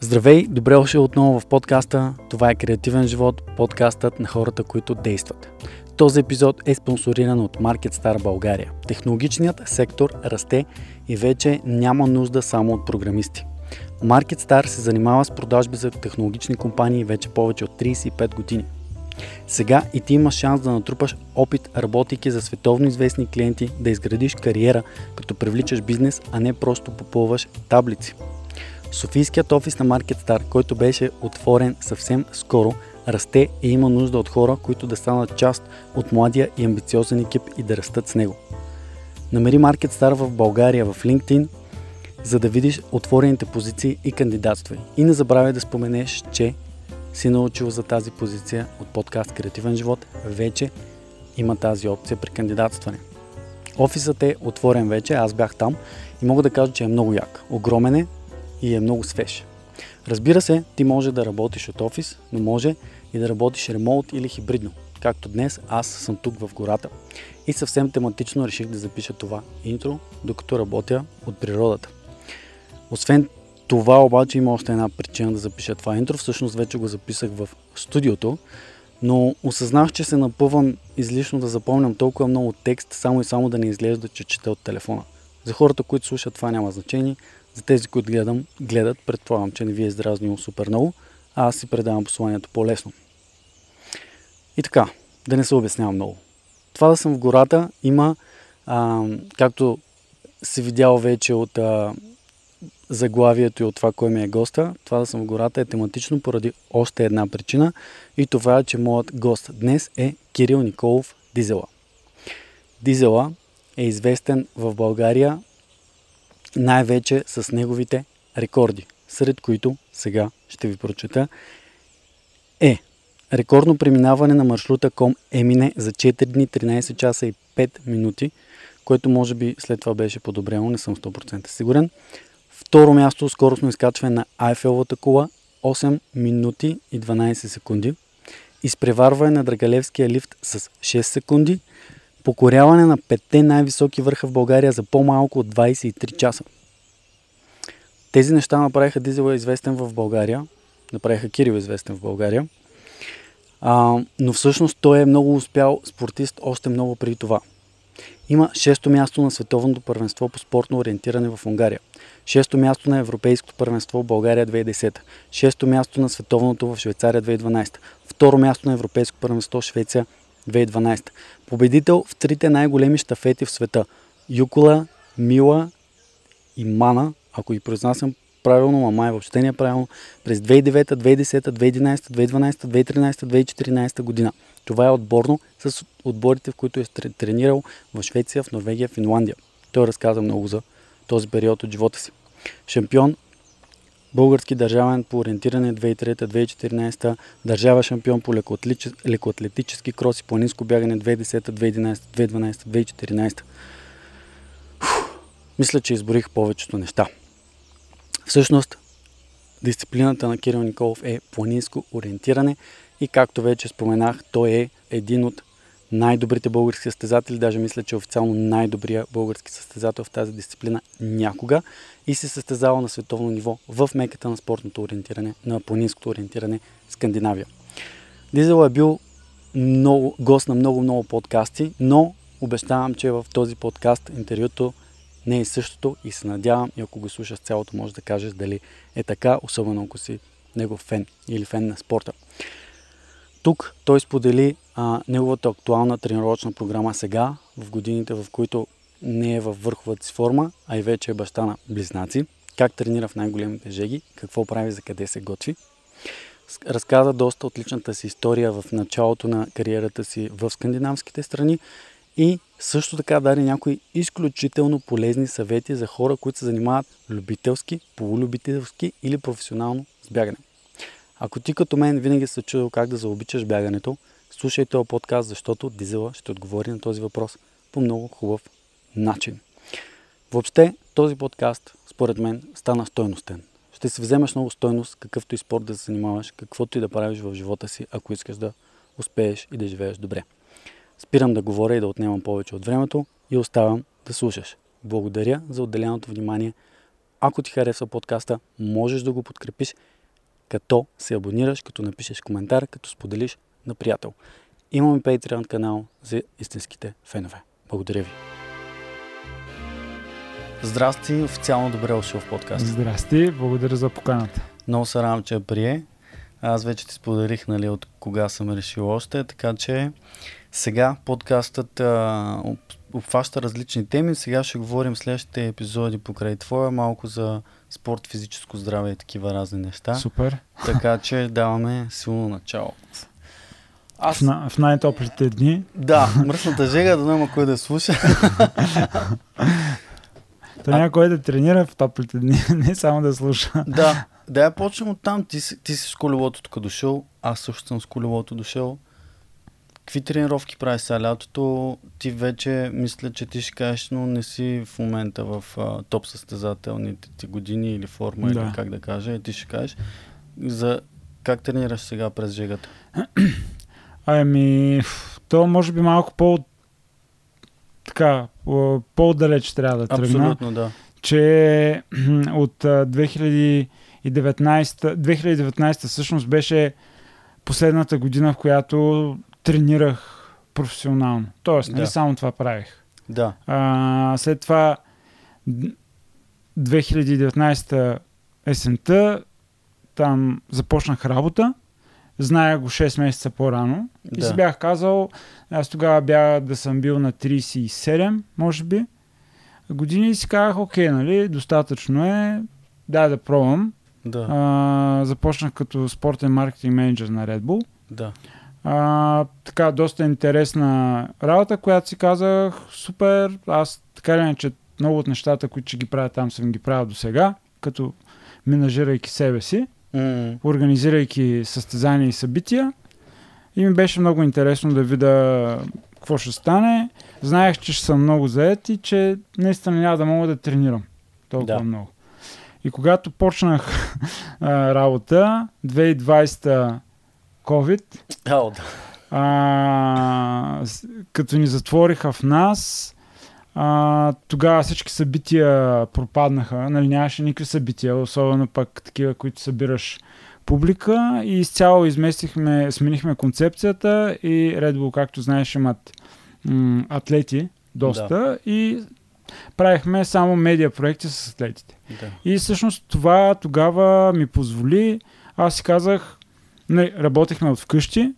Здравей, добре дошъл отново в подкаста. Това е Креативен живот, подкастът на хората, които действат. Този епизод е спонсориран от MarketStar България. Технологичният сектор расте и вече няма нужда само от програмисти. MarketStar се занимава с продажби за технологични компании вече повече от 35 години. Сега и ти имаш шанс да натрупаш опит, работейки за световно известни клиенти, да изградиш кариера, като привличаш бизнес, а не просто попълваш таблици. Софийският офис на MarketStar, който беше отворен съвсем скоро, расте и има нужда от хора, които да станат част от младия и амбициозен екип и да растат с него. Намери MarketStar в България в LinkedIn, за да видиш отворените позиции и кандидатствай. И не забравяй да споменеш, че си научил за тази позиция от подкаст Креативен живот, вече има тази опция при кандидатстване. Офисът е отворен вече, аз бях там и мога да кажа, че е много як. Огромен е, и е много свеж. Разбира се, ти може да работиш от офис, но може и да работиш ремоут или хибридно. Както днес, аз съм тук в гората и съвсем тематично реших да запиша това интро, докато работя от природата. Освен това обаче има още една причина да запиша това интро. Всъщност вече го записах в студиото, но осъзнах, че се напъвам излишно да запомням толкова много текст, само и само да не изглежда, че чета от телефона. За хората, които слушат, това няма значение. За тези, които гледам, гледат, предполагам, че не ви е издразнило супер много, а аз си предавам посланието по-лесно. И така, да не се обяснявам много. Това да съм в гората има, а, както си видял вече от а, заглавието и от това, кой ми е госта, това да съм в гората е тематично поради още една причина и това е, че моят гост днес е Кирил Николов Дизела. Дизела е известен в България най-вече с неговите рекорди, сред които сега ще ви прочета е рекордно преминаване на маршрута Ком Емине за 4 дни, 13 часа и 5 минути, което може би след това беше подобрено, не съм 100% сигурен. Второ място, скоростно изкачване на Айфеловата кула, 8 минути и 12 секунди. Изпреварване на Драгалевския лифт с 6 секунди – покоряване на петте най-високи върха в България за по-малко от 23 часа. Тези неща направиха Дизела известен в България, направиха Кирил известен в България, а, но всъщност той е много успял спортист още много преди това. Има шесто място на световното първенство по спортно ориентиране в Унгария. Шесто място на Европейското първенство в България 2010. Шесто място на световното в Швейцария 2012. Второ място на Европейско първенство в Швеция 2012. Победител в трите най-големи штафети в света. Юкола, Мила и Мана, ако ги произнасям правилно, ама май въобще не е правилно, през 2009, 2010, 2011, 2012, 2013, 2014 година. Това е отборно с отборите, в които е тренирал в Швеция, в Норвегия, Финландия. Той разказа много за този период от живота си. Шампион български държавен по ориентиране 2003-2014, държава шампион по лекоатлетически крос и планинско бягане 2010, 2011, 2012, 2014. мисля, че изборих повечето неща. Всъщност, дисциплината на Кирил Николов е планинско ориентиране и както вече споменах, той е един от най-добрите български състезатели, даже мисля, че официално най-добрия български състезател в тази дисциплина някога и се състезава на световно ниво в меката на спортното ориентиране, на планинското ориентиране Скандинавия. Дизел е бил много, гост на много-много подкасти, но обещавам, че в този подкаст интервюто не е същото и се надявам и ако го слушаш цялото, може да кажеш дали е така, особено ако си негов фен или фен на спорта. Тук той сподели а, неговата актуална тренировъчна програма сега, в годините, в които не е във върховата си форма, а и вече е баща на близнаци, как тренира в най-големите жеги, какво прави, за къде се готви. Разказа доста от личната си история в началото на кариерата си в скандинавските страни и също така даде някои изключително полезни съвети за хора, които се занимават любителски, полулюбителски или професионално с бягане. Ако ти като мен винаги се чудил как да заобичаш бягането, слушай този подкаст, защото Дизела ще отговори на този въпрос по много хубав начин. Въобще, този подкаст, според мен, стана стойностен. Ще си вземеш много стойност, какъвто и спорт да се занимаваш, каквото и да правиш в живота си, ако искаш да успееш и да живееш добре. Спирам да говоря и да отнемам повече от времето и оставам да слушаш. Благодаря за отделеното внимание. ако ти харесва подкаста, можеш да го подкрепиш като се абонираш, като напишеш коментар, като споделиш на приятел. Имаме Patreon канал за истинските фенове. Благодаря ви. Здрасти, официално добре дошъл в подкаста. Здрасти, благодаря за поканата. Много се радвам, че я прие. Аз вече ти споделих нали, от кога съм решил още, така че сега подкастът а, обхваща различни теми. Сега ще говорим следващите епизоди покрай твоя малко за спорт, физическо здраве и такива разни неща. Супер. Така че даваме силно начало. Аз... В, в най-топлите дни. Да, мръсната жега, да няма кой да слуша. То няма кой да тренира в топлите дни, не само да слуша. Да, да я почнем от там. Ти, ти си с колелото тук дошъл, аз също съм с колелото дошъл. Какви тренировки правиш сега лятото? Ти вече мисля, че ти ще кажеш, но не си в момента в а, топ състезателните ти години или форма, да. или как да кажа, и ти ще кажеш. За как тренираш сега през жегата? Ами, то може би малко по така, по-далеч трябва да тръгна. Абсолютно, да. Че от 2019, 2019 всъщност беше последната година, в която тренирах професионално. Тоест, нали, да. само това правих. Да. А, след това 2019 есента там започнах работа. Зная го 6 месеца по-рано. Да. И си бях казал, аз тогава бях да съм бил на 37, може би. Години и си казах, окей, нали, достатъчно е, дай да пробвам. Да. А, започнах като спортен маркетинг менеджер на Red Bull. Да. А, така, доста интересна работа, която си казах, супер, аз така ли че много от нещата, които ще ги правя там, съм ги правил до сега, като менажирайки себе си, mm. организирайки състезания и събития. И ми беше много интересно да видя какво ще стане. Знаех, че ще съм много заед и че наистина няма да мога да тренирам толкова да. много. И когато почнах а, работа, 2020 COVID. Oh, да. А, като ни затвориха в нас, а, тогава всички събития пропаднаха. Нали, нямаше никакви събития, особено пък такива, които събираш публика и изцяло изместихме, сменихме концепцията и Red Bull, както знаеш, имат м- атлети доста да. и правихме само медиа проекти с атлетите. Да. И всъщност това тогава ми позволи, аз си казах, не, работехме от вкъщи.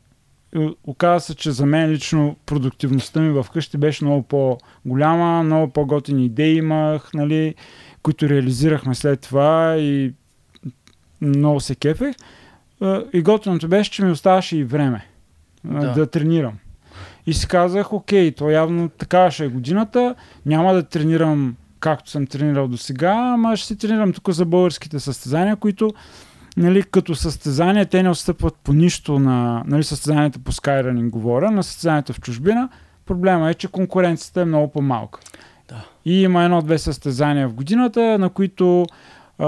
Оказва се, че за мен лично продуктивността ми в къщи беше много по-голяма, много по-готини идеи имах, нали, които реализирахме след това и много се кефех. И готиното беше, че ми оставаше и време да, да тренирам. И си казах, окей, то явно така ще е годината, няма да тренирам както съм тренирал до сега, ама ще си тренирам тук за българските състезания, които нали, като състезания, те не отстъпват по нищо на нали, състезанията по Skyrunning говоря, на състезанията в чужбина. Проблема е, че конкуренцията е много по-малка. Да. И има едно-две състезания в годината, на които, а,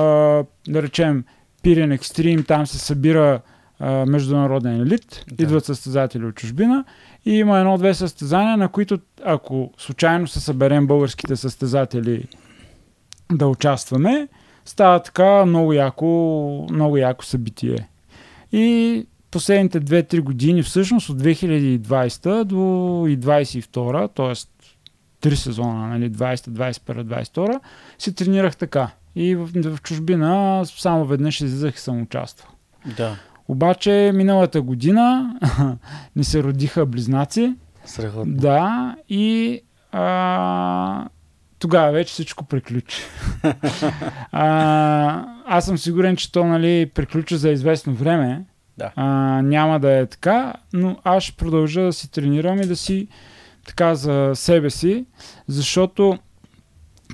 да речем, Пирен Екстрим, там се събира а, международен елит, да. идват състезатели от чужбина и има едно-две състезания, на които ако случайно се съберем българските състезатели да участваме, става така много яко, много яко събитие. И последните 2-3 години, всъщност от 2020 до 2022, т.е. 3 сезона, нали, 20, 21, 22, се тренирах така. И в, в чужбина само веднъж излизах и съм участвал. Да. Обаче миналата година ни се родиха близнаци. Страхотно. Да, и а, тогава вече всичко приключи. а, аз съм сигурен, че то нали, приключи за известно време. Да. А, няма да е така, но аз ще продължа да си тренирам и да си така за себе си, защото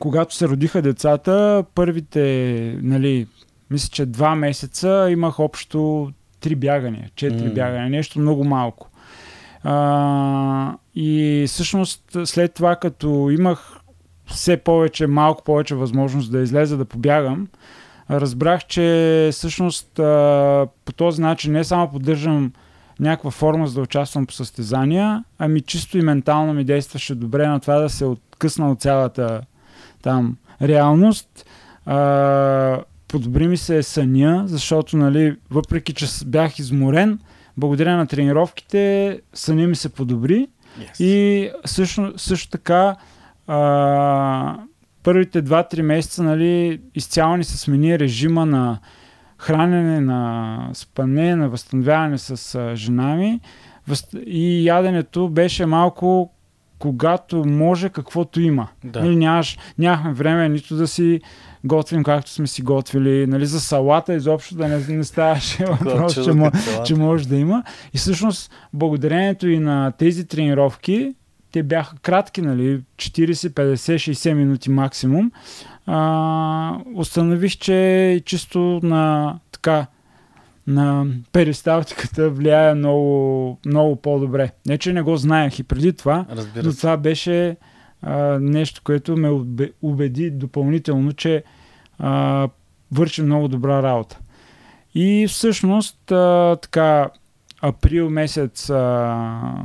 когато се родиха децата, първите, нали, мисля, че два месеца имах общо три бягания, четири mm. бягания, нещо много малко. А, и всъщност след това, като имах все повече, малко повече възможност да излеза да побягам, разбрах, че всъщност по този начин не само поддържам някаква форма за да участвам по състезания, ами чисто и ментално ми действаше добре на това да се откъсна от цялата там реалност А, подобри ми се съня, защото, нали, въпреки, че бях изморен, благодарение на тренировките, съня ми се подобри. Yes. И също, също така, а, първите 2-3 месеца, нали, изцяло ни се смени режима на хранене, на спане, на възстановяване с а, жена ми. И яденето беше малко когато може, каквото има. Да. Нали, нямаш, нямахме време нито да си готвим както сме си готвили. Нали, за салата изобщо да не, не ставаше въпрос, че, че може да има. И всъщност, благодарението и на тези тренировки, те бяха кратки, нали, 40, 50, 60 минути максимум, а, установих, че чисто на така на перисталтиката влияе много, много по-добре. Не, че не го знаех и преди това, Разбира но това беше а, нещо, което ме убе- убеди допълнително, че а, върши много добра работа. И всъщност, а, така, април месец, а,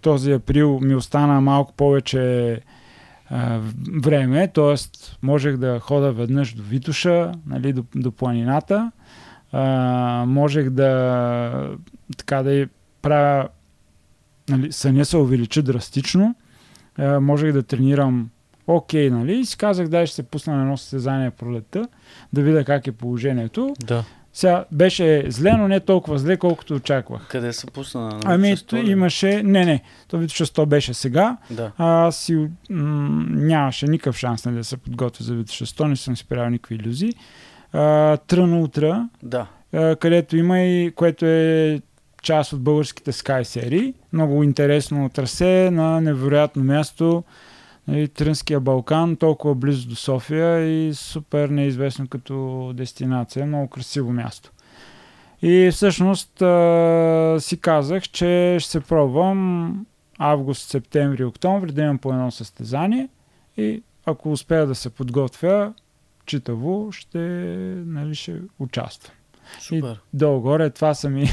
този април ми остана малко повече а, време, т.е. можех да хода веднъж до Витуша, нали, до, до планината. А, можех да така да правя нали, съня се увеличи драстично. А, можех да тренирам окей, нали? И си казах, дай ще се пусна на едно състезание пролетта, да видя как е положението. Да. Сега беше зле, но не толкова зле, колкото очаквах. Къде се пусна? На Ами, Витоша то сто ли? имаше... Не, не, то Витоша 100 беше сега. Да. А, аз си, м- нямаше никакъв шанс нали, да се подготвя за Витоша 100, не съм си правил никакви иллюзии. Трън Ултра, Да. а, където има и, което е част от българските Sky серии. Много интересно трасе на невероятно място. Нали, Трънския Балкан, толкова близо до София и супер неизвестно като дестинация. Много красиво място. И всъщност а, си казах, че ще се пробвам август, септември, октомври да имам по едно състезание и ако успея да се подготвя читаво, ще, нали, ще участвам. Супер. Долу-горе, това са ми,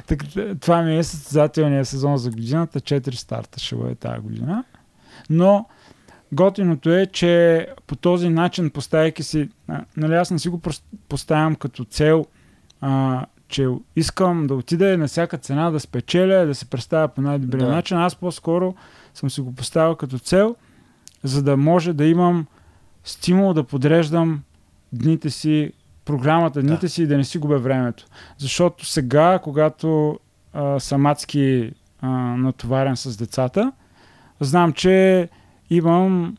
това ми е състезателният сезон за годината, 4 старта ще бъде тази година. Но готиното е, че по този начин, поставяйки си, нали аз не си го поставям като цел, а, че искам да отида и на всяка цена да спечеля, да се представя по най-добрия Да. начин. Аз по-скоро съм си го поставил като цел, за да може да имам стимул да подреждам дните си, програмата, дните Да. си и да не си губя времето. Защото сега, когато а, съм адски а, натоварен с децата, знам, че имам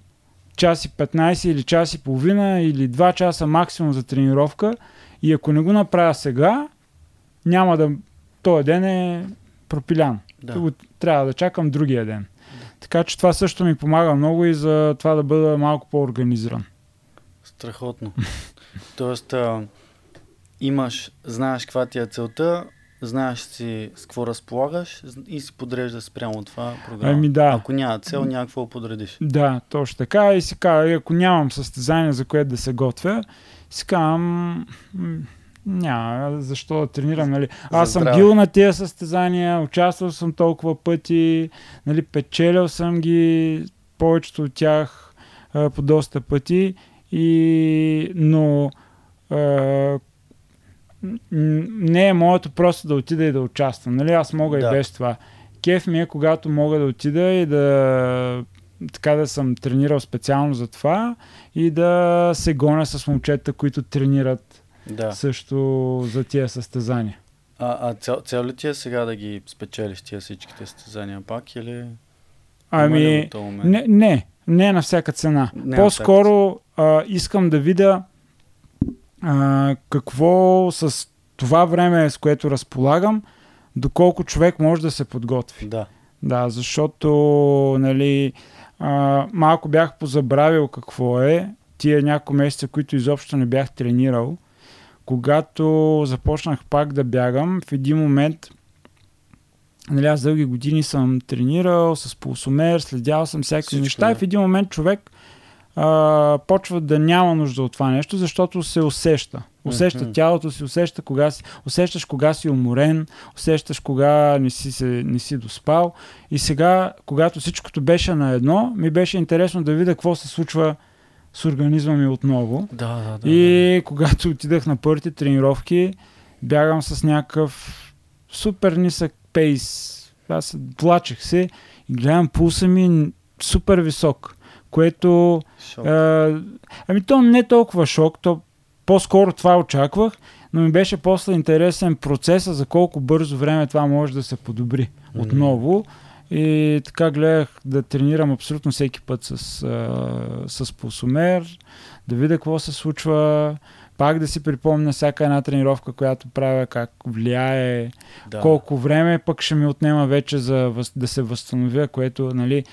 час и 15 или час и половина или 2 часа максимум за тренировка и ако не го направя сега, няма да... Този ден е пропилян. Да. Да. Трябва да чакам другия ден. Така че това също ми помага много и за това да бъда малко по-организиран. Страхотно. Тоест, а, имаш, знаеш каква ти е целта, знаеш си с какво разполагаш и си подреждаш спрямо това програма. Ами да. Ако няма цел, няма какво подредиш. Да, точно така. И си казва, и ако нямам състезание, за което да се готвя, си казвам, няма защо да тренирам. Нали? Аз съм бил на тези състезания, участвал съм толкова пъти, нали, печелял съм ги, повечето от тях по доста пъти, и, но не е моето просто да отида и да участвам. Нали? Аз мога Да. и без това. Кеф ми е, когато мога да отида и да така да съм тренирал специално за това и да се гоня с момчета, които тренират Да. също за тия състезания. А, а цел, цел ли ти е сега да ги спечелиш тия всичките състезания пак или... Ами, не, не, не на всяка цена. Не По-скоро а, искам да видя а, какво с това време, с което разполагам, доколко човек може да се подготви. Да. Да, защото нали, а, малко бях позабравил какво е тия няколко месеца, които изобщо не бях тренирал. Когато започнах пак да бягам, в един момент нали, аз дълги години съм тренирал с пулсомер, следял съм всякакви Всичко, неща и в един момент човек а, почва да няма нужда от това нещо, защото се усеща. Усеща Мгм. тялото си, усеща кога си, усещаш кога си уморен, усещаш кога не си, се, не си доспал. И сега, когато всичкото беше на едно, ми беше интересно да видя какво се случва с организма ми отново. Да, да, да. И когато отидах на първите тренировки, бягам с някакъв супер нисък пейс. Аз се тлачех се и гледам пулса ми супер висок, което... Шок. А, ами то не е толкова шок, то по-скоро това очаквах, но ми беше после интересен процеса за колко бързо време това може да се подобри М. отново. И така гледах да тренирам абсолютно всеки път с, а, с пулсомер, да видя какво се случва, пак да си припомня всяка една тренировка, която правя, как влияе, да. колко време пък ще ми отнема вече за да се възстановя, което, нали,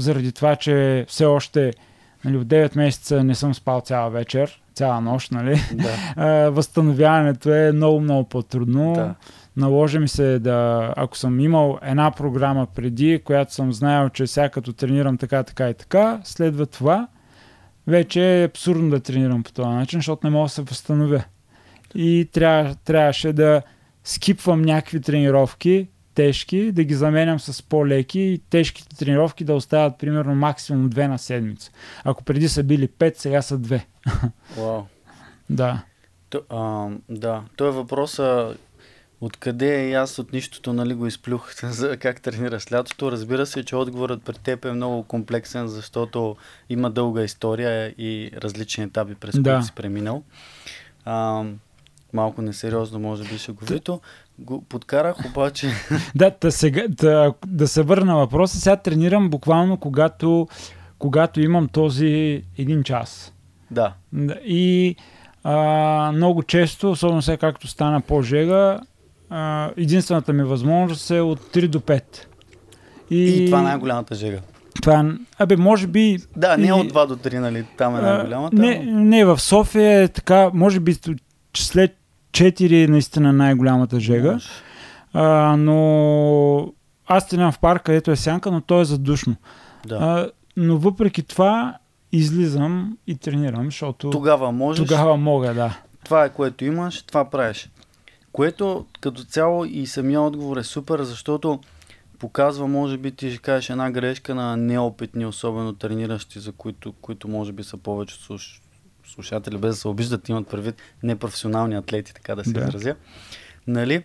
заради това, че все още нали, от 9 месеца не съм спал цяла вечер, цяла нощ, нали, Да, а, възстановяването е много, много по-трудно. да. Наложи ми се да, ако съм имал една програма преди, която съм знаел, че сега като тренирам така, така и така, следва това, вече е абсурдно да тренирам по този начин, защото не мога да се възстановя. И трябва, трябваше да скипвам някакви тренировки, тежки, да ги заменям с по-леки и тежките тренировки да остават примерно максимум две на седмица. Ако преди са били пет, сега са две. Вау. Да. То, а, да, той е въпроса откъде и аз от нищото нали, го изплюх за как тренираш лятото. Разбира се, че отговорът пред теб е много комплексен, защото има дълга история и различни етапи, през Да. които си преминал. А, малко несериозно, може би, шеговито. Го подкарах, обаче... Да, да, сега, да, да се върна на въпроса. Сега тренирам буквално когато, когато имам този един час. да, И а, много често, особено сега както стана по-жега, а, единствената ми възможност е от 3 до 5. и, това е най-голямата жега. това, е- абе, може би... Да, не и- от 2 до 3, нали? Там е а, най-голямата. Не, но- не, в София е така, може би след 4 е наистина най-голямата жега. А, но аз тренирам в парк, където е сянка, но то е задушно. Да. А, но въпреки това излизам и тренирам, защото Тогава можеш. тогава мога, да. това е което имаш, това правиш. Което като цяло и самия отговор е супер, защото показва, може би ти ще кажеш една грешка на неопитни, особено трениращи, за които, които може би са повече слуш... слушатели, без да се обиждат, имат предвид непрофесионални атлети, така да се Да. изразя. Нали?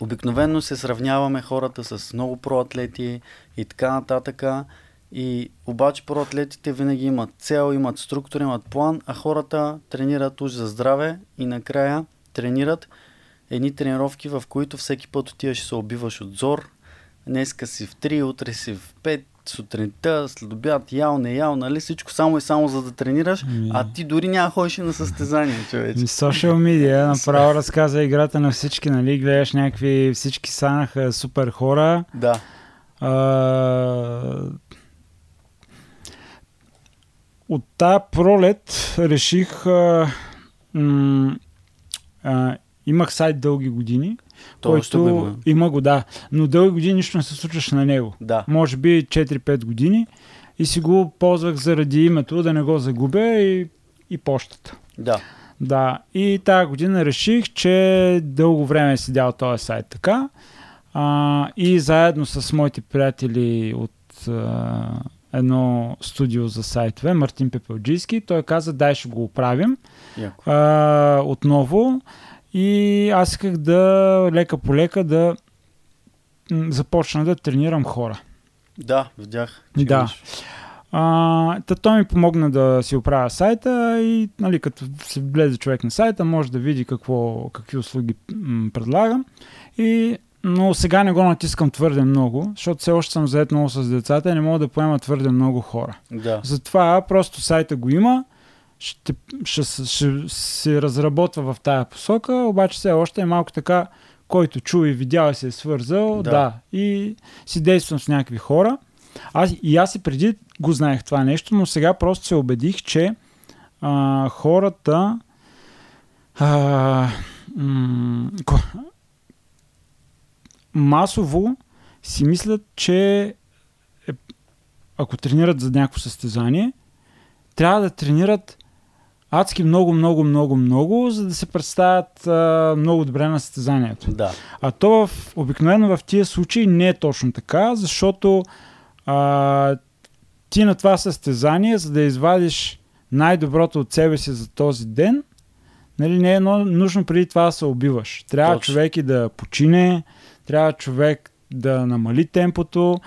Обикновено се сравняваме хората с много проатлети и така нататък. И обаче проатлетите винаги имат цел, имат структура, имат план, а хората тренират уж за здраве и накрая тренират едни тренировки, в които всеки път отиваш и се убиваш от зор. Днеска си в 3, утре си в 5, сутринта, след обяд, ял, не ял, нали? Всичко само и само за да тренираш, Ми. а ти дори няма ходиш на състезания, човече. Social media направо разказа играта на всички, нали? Гледаш някакви, всички станаха супер хора. Да, А... От тази пролет реших. А... М... А... Имах сайт дълги години, то още го който има. има го, да. Но дълги години нищо не се случваше на него. Да, Може би 4-5 години. И си го ползвах заради името, да не го загубя и, и почтата. да. Да, и тази година реших, че дълго време е седял този сайт така. А, и заедно с моите приятели от а, едно студио за сайтове, Мартин Пепелджийски, той каза, дай ще го оправим Яко. а, отново. И аз исках да лека по лека да започна да тренирам хора. Да, видях. Да. имаш. А, та той ми помогна да си оправя сайта и нали, като се влезе човек на сайта, може да види какво, какви услуги м, предлагам. И, но сега не го натискам твърде много, защото все още съм заед много с децата и не мога да поема твърде много хора. Да. Затова просто сайта го има, ще, ще, ще, се разработва в тая посока, обаче все още е малко така, който чу и видял и се е свързал, Да. да, и си действам с някакви хора. Аз, и аз и преди го знаех това нещо, но сега просто се убедих, че а, хората а, м- масово си мислят, че е, ако тренират за някакво състезание, трябва да тренират адски много, много, много, много, за да се представят а, много добре на състезанието. Да. А то в, обикновено в тия случаи не е точно така, защото а, ти на това състезание, за да извадиш най-доброто от себе си за този ден, нали, не е нужно преди това да се убиваш. Трябва Точно. човек и да почине, трябва човек да намали темпото,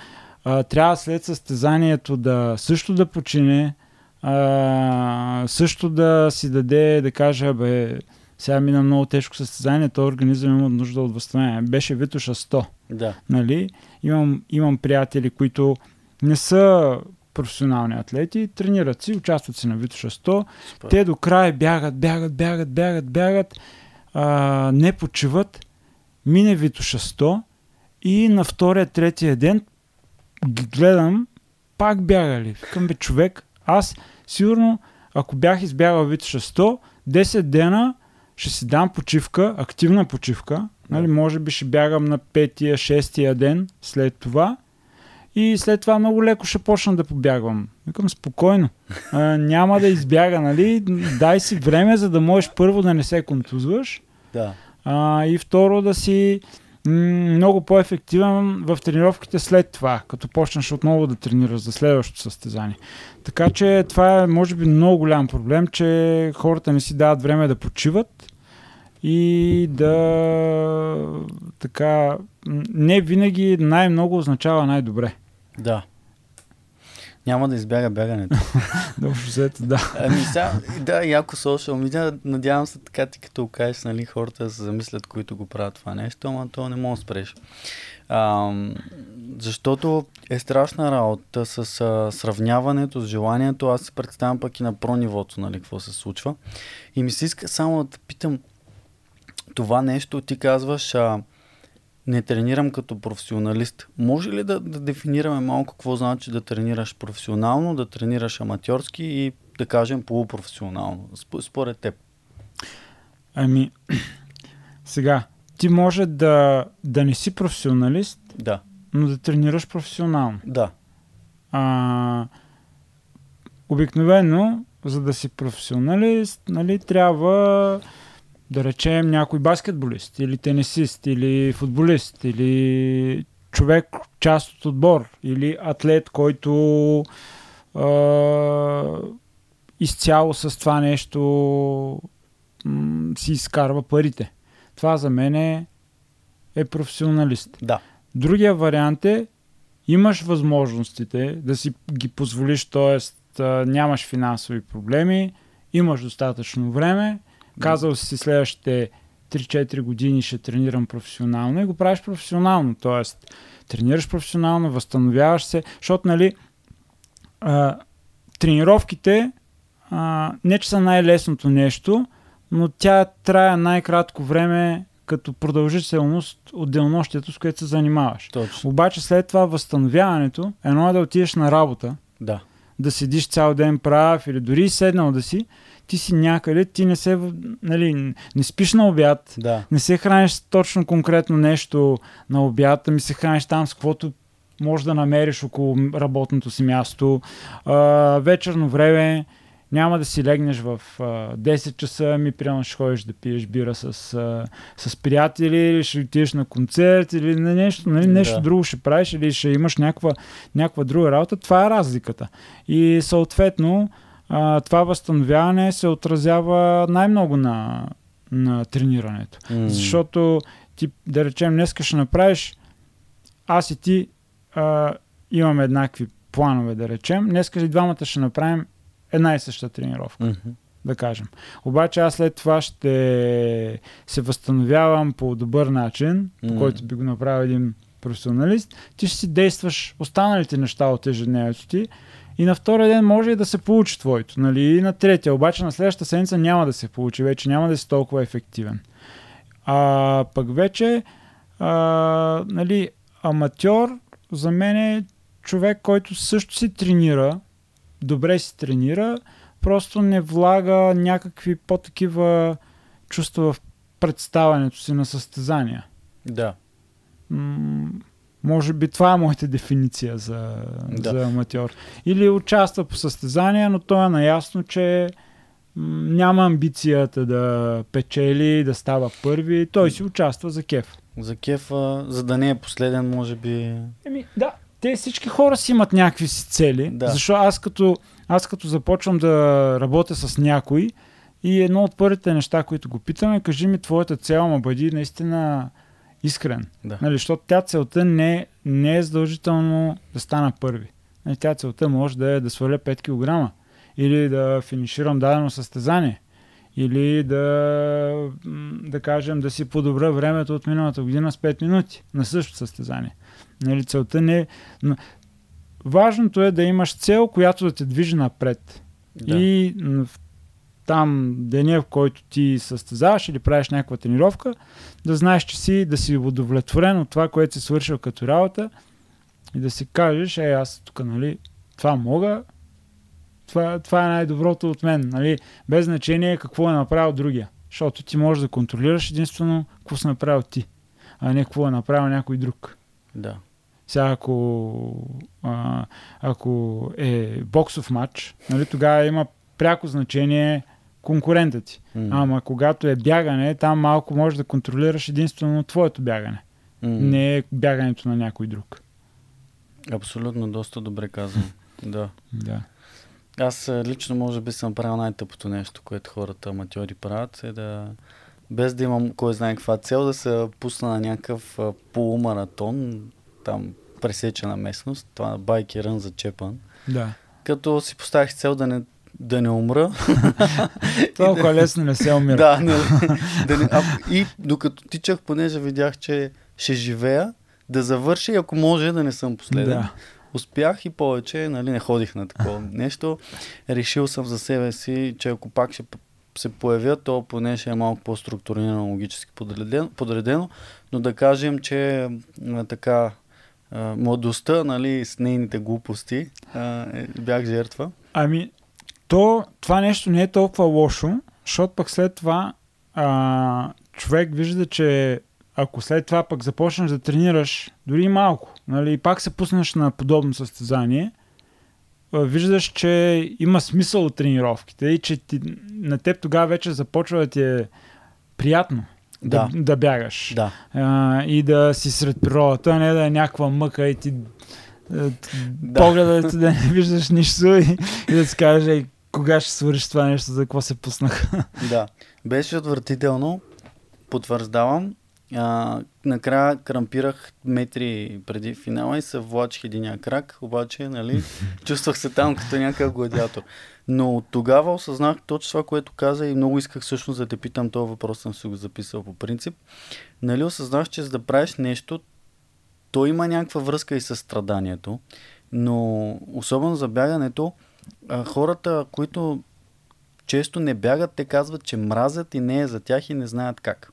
а, трябва след състезанието да също да почине, а, също да си даде, да каже, бе, сега мина много тежко състезание, то организъм има нужда от възстановяване. Беше Витуша 100. Да. Нали? Имам, имам приятели, които не са професионални атлети, тренират си, участват си на Витуша 100. Супер. Те до край бягат, бягат, бягат, бягат, бягат, а, не почиват, мине Витуша 100 и на втория, третия ден гледам, пак бягали. Викам бе, човек, аз сигурно, ако бях избягал Витуша 100, 10 дена ще си дам почивка, активна почивка, нали, може би ще бягам на петия, шестия ден след това и след това много леко ще почна да побягвам. Викам спокойно. А, няма да избяга, нали? Дай си време, за да можеш първо да не се контузваш Да. а, и второ да си много по-ефективен в тренировките след това, като почнеш отново да тренираш за следващото състезание. Така че това е, може би, много голям проблем, че хората не си дават време да почиват и да така не винаги най-много означава най-добре. Да. Няма да избяга бягането. Общо взето, да. Ами сега, да, яко social media, надявам се така ти като го кажеш, нали, хората да се замислят, които го правят това нещо, ама то не може да спреш. Ам, защото е страшна работа с а, сравняването, с желанието. Аз си представям пък и на про нивото, нали, какво се случва. И ми се иска само да питам, това нещо ти казваш, а, не тренирам като професионалист. Може ли да, да дефинираме малко какво значи да тренираш професионално, да тренираш аматьорски и да кажем полупрофесионално, сп- според теб? Ами, сега, ти може да, да не си професионалист, Да, но да тренираш професионално. да, А, обикновено, за да си професионалист, нали, трябва да речем някой баскетболист, или тенисист, или футболист, или човек, част от отбор, или атлет, който а, изцяло с това нещо м- си изкарва парите. Това за мен е, е професионалист. да. Другия вариант е, имаш възможностите да си ги позволиш, т.е. нямаш финансови проблеми, имаш достатъчно време, казал си следващите 3-4 години ще тренирам професионално и го правиш професионално, т.е. тренираш професионално, възстановяваш се, защото нали а, тренировките а, не че са най-лесното нещо, но тя трая най-кратко време като продължителност от денонощието, с което се занимаваш. Точно. Обаче след това възстановяването, едно е да отидеш на работа, Да. да седиш цял ден прав или дори седнал да си, ти си някъде, ти не се, нали, не спиш на обяд, Да. не се храниш с точно конкретно нещо на обяд, ами се храниш там с каквото можеш да намериш около работното си място. А, вечерно време няма да си легнеш в а, 10 часа, ми примерно ще ходиш да пиеш бира с, а, с приятели, или ще отидеш на концерт, или на нещо, нали, нещо Да. друго ще правиш, или ще имаш някаква, някаква друга работа. Това е разликата. И съответно, а, това възстановяване се отразява най-много на, на тренирането. М. Защото ти, да речем, днес ще направиш, аз и ти а, имаме еднакви планове, да речем. Днес и двамата ще направим една и съща тренировка, Мгм. да кажем. Обаче аз след това ще се възстановявам по добър начин, по който би го направил един професионалист. Ти ще си действаш останалите неща от ежедневието ти и на втория ден може и да се получи твоето, нали? И на третия, обаче на следващата седмица няма да се получи, вече няма да си толкова ефективен. А пък вече, а, нали, аматьор за мен е човек, който също си тренира, добре си тренира, просто не влага някакви по-такива чувства в представянето си на състезания. Да. М- може би това е моята дефиниция за, Да. за аматьор. Или участва по състезания, но той е наясно, че няма амбицията да печели, да става първи. Той си участва за кеф. За кефа, за да не е последен, може би. Еми, да. те всички хора си имат някакви си цели. Да. Защо аз като, аз като започвам да работя с някой и едно от първите неща, които го питаме, кажи ми твоята цел, ма бъди наистина искрен. Да. Нали, защото тя целта не, не е задължително да стана първи. Нали, тя целта може да е да сваля 5 кг или да финиширам дадено състезание или да, да кажем, да си подобря времето от миналата година с 5 минути на същото състезание. Нали, целта не е... но Важното е да имаш цел, която да те движи напред. Да. И в- там деня, в който ти състезаваш или правиш някаква тренировка, да знаеш, че си, да си удовлетворен от това, което си свършил като работа и да си кажеш, е, аз тук, нали, това мога, това, това е най-доброто от мен, нали, без значение какво е направил другия. Защото ти можеш да контролираш единствено какво си направил ти, а не какво е направил някой друг. Да. Сега ако, а, ако е боксов матч, нали, тогава има пряко значение конкурента ти. М. Ама когато е бягане, там малко можеш да контролираш единствено твоето бягане. М. Не е бягането на някой друг. Абсолютно, доста добре казвам. да. Да. Аз а, лично може би съм правил най-тъпото нещо, което хората аматьори правят, е да без да имам кой знае каква цел, да се пусна на някакъв а, полумаратон, там пресечена местност, това байки рън за чепан, да. като си поставих цел да не, да не умра. Толкова лесно не се умира. да, не, да не, а, и докато тичах, понеже видях, че ще живея, да завърши, ако може да не съм последен. Да. Успях и повече, нали, не ходих на такова нещо. Решил съм за себе си, че ако пак ще се появя, то поне ще е малко по-структурирано, логически подредено, подредено но да кажем, че а, така младостта, нали, с нейните глупости, а, е, бях жертва. Ами, то, това нещо не е толкова лошо, защото пък след това а, човек вижда, че ако след това пък започнеш да тренираш, дори малко, нали, и пак се пуснеш на подобно състезание, виждаш, че има смисъл от тренировките и че ти, на теб тогава вече започва да ти е приятно да, Да. да бягаш Да, а, и да си сред природата, а не да е някаква мъка и ти т- Да. погледът ти да не виждаш нищо и, и да си кажеш, кога ще свърши това нещо, за какво се пуснах. да. Беше отвратително, потвърждавам. А, накрая крампирах метри преди финала и се влачих единия крак, обаче, нали, чувствах се там като някакъв гладиатор. Но от тогава осъзнах точно това, което каза и много исках всъщност да те питам този въпрос, съм си го записал по принцип. Нали, осъзнах, че за да правиш нещо, то има някаква връзка и с страданието, но особено за бягането, а, хората, които често не бягат, те казват, че мразят и не е за тях и не знаят как.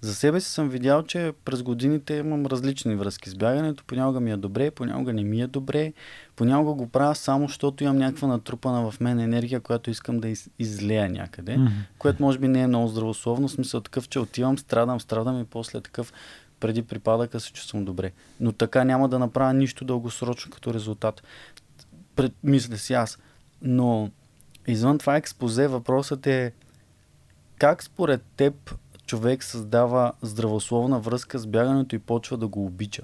За себе си съм видял, че през годините имам различни връзки с бягането. Понякога ми е добре, понякога не ми е добре. Понякога го правя само, защото имам някаква натрупана в мен енергия, която искам да из- излея някъде. Мгм. Което може би не е много здравословно, в смисъл такъв, че отивам, страдам, страдам и после такъв преди припадъка се чувствам добре. Но така няма да направя нищо дългосрочно като резултат. Пред, мисля си аз. Но извън това експозе въпросът е как според теб човек създава здравословна връзка с бягането и почва да го обича?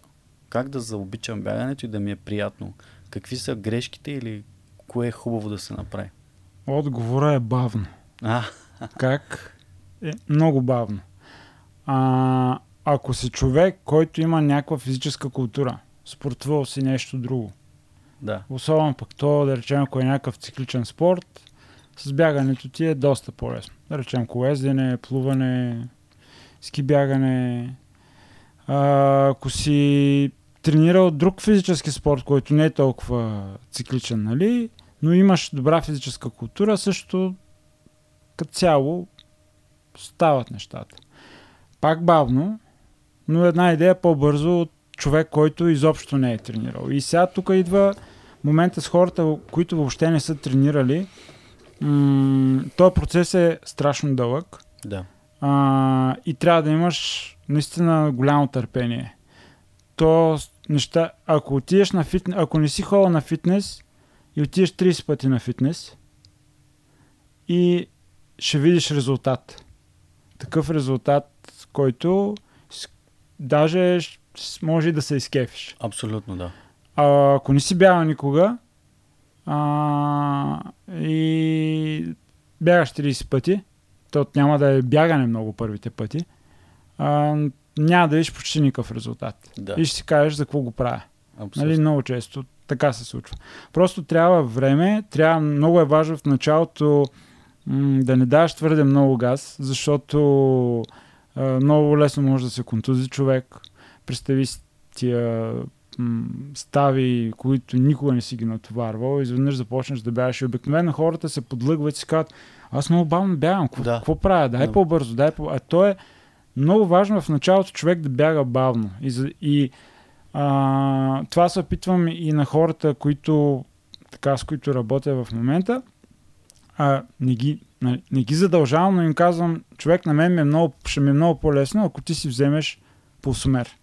Как да заобичам бягането и да ми е приятно? Какви са грешките или кое е хубаво да се направи? Отговора е бавно. А, Как? Е, много бавно. А, ако си човек, който има някаква физическа култура, спортувал си нещо друго, да. особено пък то, да речем, ако е някакъв цикличен спорт, с бягането ти е доста по-лесно. Да речем колездене, плуване, ски бягане. А, ако си тренирал друг физически спорт, който не е толкова цикличен, нали, но имаш добра физическа култура, също като цяло стават нещата. Пак бавно, но една идея по-бързо от човек, който изобщо не е тренирал. И сега тук идва момента с хората, които въобще не са тренирали. М- този процес е страшно дълъг Да. а, и трябва да имаш наистина голямо търпение. То неща, ако отидеш на фитнес, ако не си ходил на фитнес и отидеш 30 пъти на фитнес и ще видиш резултат. Такъв резултат, който даже може и да се изкефиш. Абсолютно да. А, ако не си бягал никога а, и бягаш 30 пъти, то няма да е бягане много първите пъти, а, няма да видиш почти никакъв резултат. Да. И ще си кажеш за какво го правя. Абсолютно. Нали, много често така се случва. Просто трябва време, трябва, много е важно в началото м- да не даваш твърде много газ, защото а, много лесно може да се контузи човек. Представи си тия м- стави, които никога не си ги натоварвал, изведнъж започнеш да бягаш и обикновено хората се подлъгват и си казват, аз много бавно бягам, какво, Да. какво правя, дай Да. по-бързо, дай по... А то е много важно в началото човек да бяга бавно. И, и а, това се опитвам и на хората, които, така, с които работя в момента. А, не, ги, не, не ги задължавам, но им казвам, човек на мен ми е много, ще ми е много по-лесно, ако ти си вземеш пулсомер.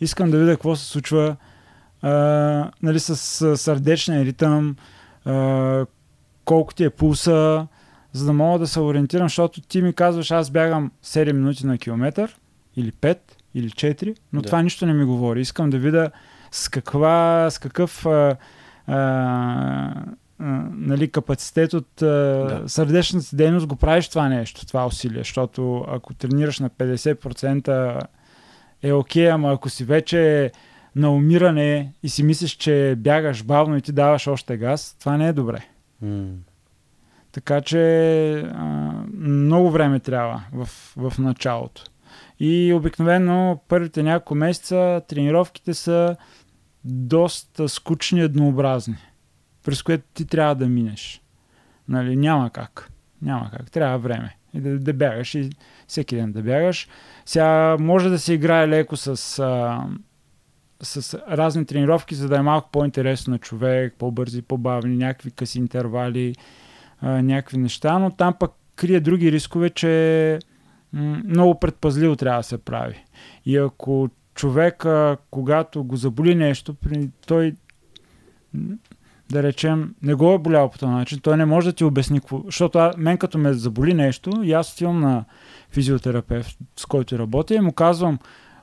Искам да видя какво се случва а, нали, с, с сърдечния ритъм, а, колко ти е пулса, за да мога да се ориентирам, защото ти ми казваш, аз бягам 7 минути на километър, или 5, или 4, но Да. това нищо не ми говори. Искам да видя с каква, с какъв а, а, а, нали, капацитет от а, Да. сърдечната си дейност го правиш това нещо, това усилие, защото ако тренираш на 50% е окей, ама ако си вече на умиране и си мислиш, че бягаш бавно и ти даваш още газ, това не е добре. М. Така че а, много време трябва в, в началото. И обикновено първите няколко месеца тренировките са доста скучни и еднообразни, през което ти трябва да минеш. Нали, няма как. Няма как. Трябва време. И да, да бягаш и всеки ден да бягаш. Сега може да се играе леко с, а, с разни тренировки, за да е малко по-интересно на човек, по-бързи, по-бавни, някакви къси интервали, а, някакви неща, но там пък крие други рискове, че много предпазливо трябва да се прави. И ако човек, когато го заболи нещо, той, да речем, не го е болял по този начин, той не може да ти обясни какво. Защото а, мен като ме заболи нещо, и аз отивам на физиотерапевт, с който работя, и му казвам,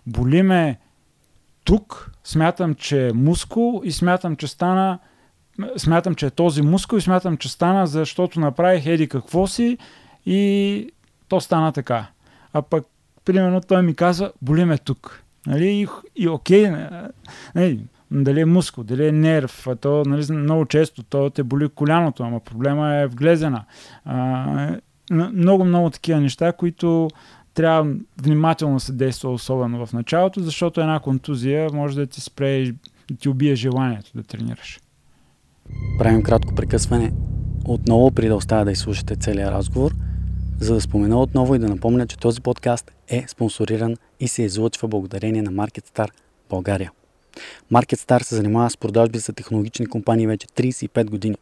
боли ме тук, смятам, че е мускул и смятам, че стана смятам, че е този мускул и смятам, че стана, защото направих еди какво си и то стана така. А пък, примерно, той ми казва, боли ме тук. Нали? И, и окей, нали, дали е мускул, дали е нерв, то нали, много често то те боли коляното, ама проблема е в глезена. А, много, много такива неща, които трябва внимателно да се действа, особено в началото, защото една контузия може да ти спре и да ти убие желанието да тренираш. Правим кратко прекъсване. Отново, при да оставя да изслушате целият разговор, за да спомена отново и да напомня, че този подкаст е спонсориран и се излъчва благодарение на MarketStar България. MarketStar се занимава с продажби за технологични компании вече 35 години.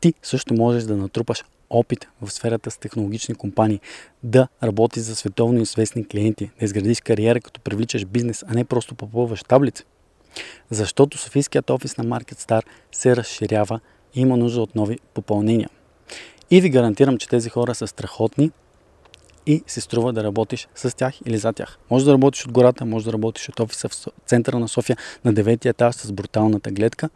Ти също можеш да натрупаш опит в сферата с технологични компании, да работиш за световно известни клиенти, да изградиш кариера като привличаш бизнес, а не просто попълваш таблици. Защото Софийският офис на MarketStar се разширява и има нужда от нови попълнения. И ви гарантирам, че тези хора са страхотни и се струва да работиш с тях или за тях. Може да работиш от гората, може да работиш от офиса в центъра на София на деветия етаж с бруталната гледка,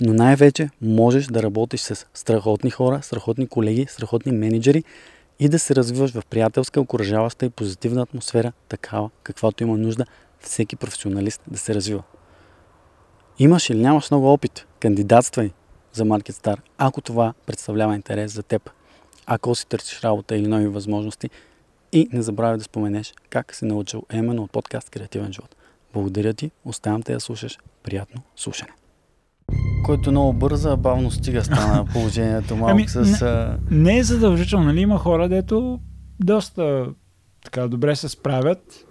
но най-вече можеш да работиш с страхотни хора, страхотни колеги, страхотни менеджери и да се развиваш в приятелска, окоръжаваща и позитивна атмосфера, такава, каквато има нужда всеки професионалист да се развива. Имаш или нямаш много опит, кандидатствай за MarketStar, ако това представлява интерес за теб. Ако си търсиш работа или нови възможности и не забравяй да споменеш как си научил именно от подкаст Креативен живот. Благодаря ти, оставям те да слушаш. Приятно слушане. Който много бърза, бавно стига стана положението малко Ами, с... а, Не е задължително, нали? Има хора, дето доста така добре се справят,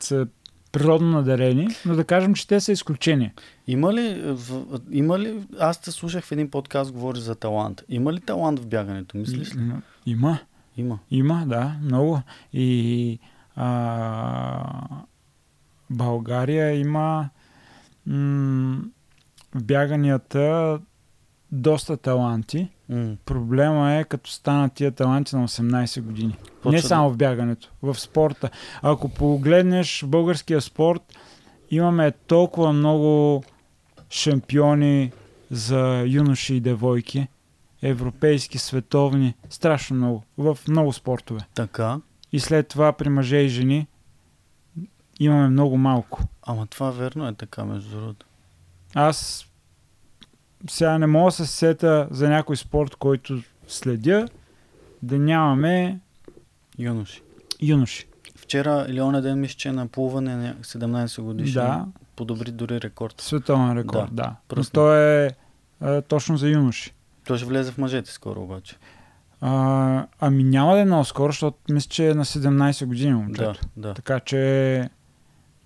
са природно надарени, но да кажем, че те са изключения. Има ли, в, има ли, аз те слушах в един подкаст, говори за талант. Има ли талант в бягането, мислиш ли? Има. Има. Има. Има, да, много. И а, България има м- в бяганията доста таланти. М. Проблема е като станат тия таланти на 18 години. Почва Не само в бягането, в спорта. Ако погледнеш българския спорт, имаме толкова много шампиони за юноши и девойки. Европейски, световни, страшно много. В много спортове. Така. И след това при мъже и жени имаме много малко. Ама това верно е така, между другото. Аз сега не мога да се сета за някой спорт, който следя, да нямаме Юноши. юноши. Вчера или оня ден мисля, че е на плуване на 17 годишни. Да, Подобри дори рекорд. световен рекорд, да. да. Но той е а, точно за юноши. Той ще влезе в мъжете скоро обаче. А, ами няма да е много скоро, защото мисля, че е на 17 години момчето. Да, да. Така че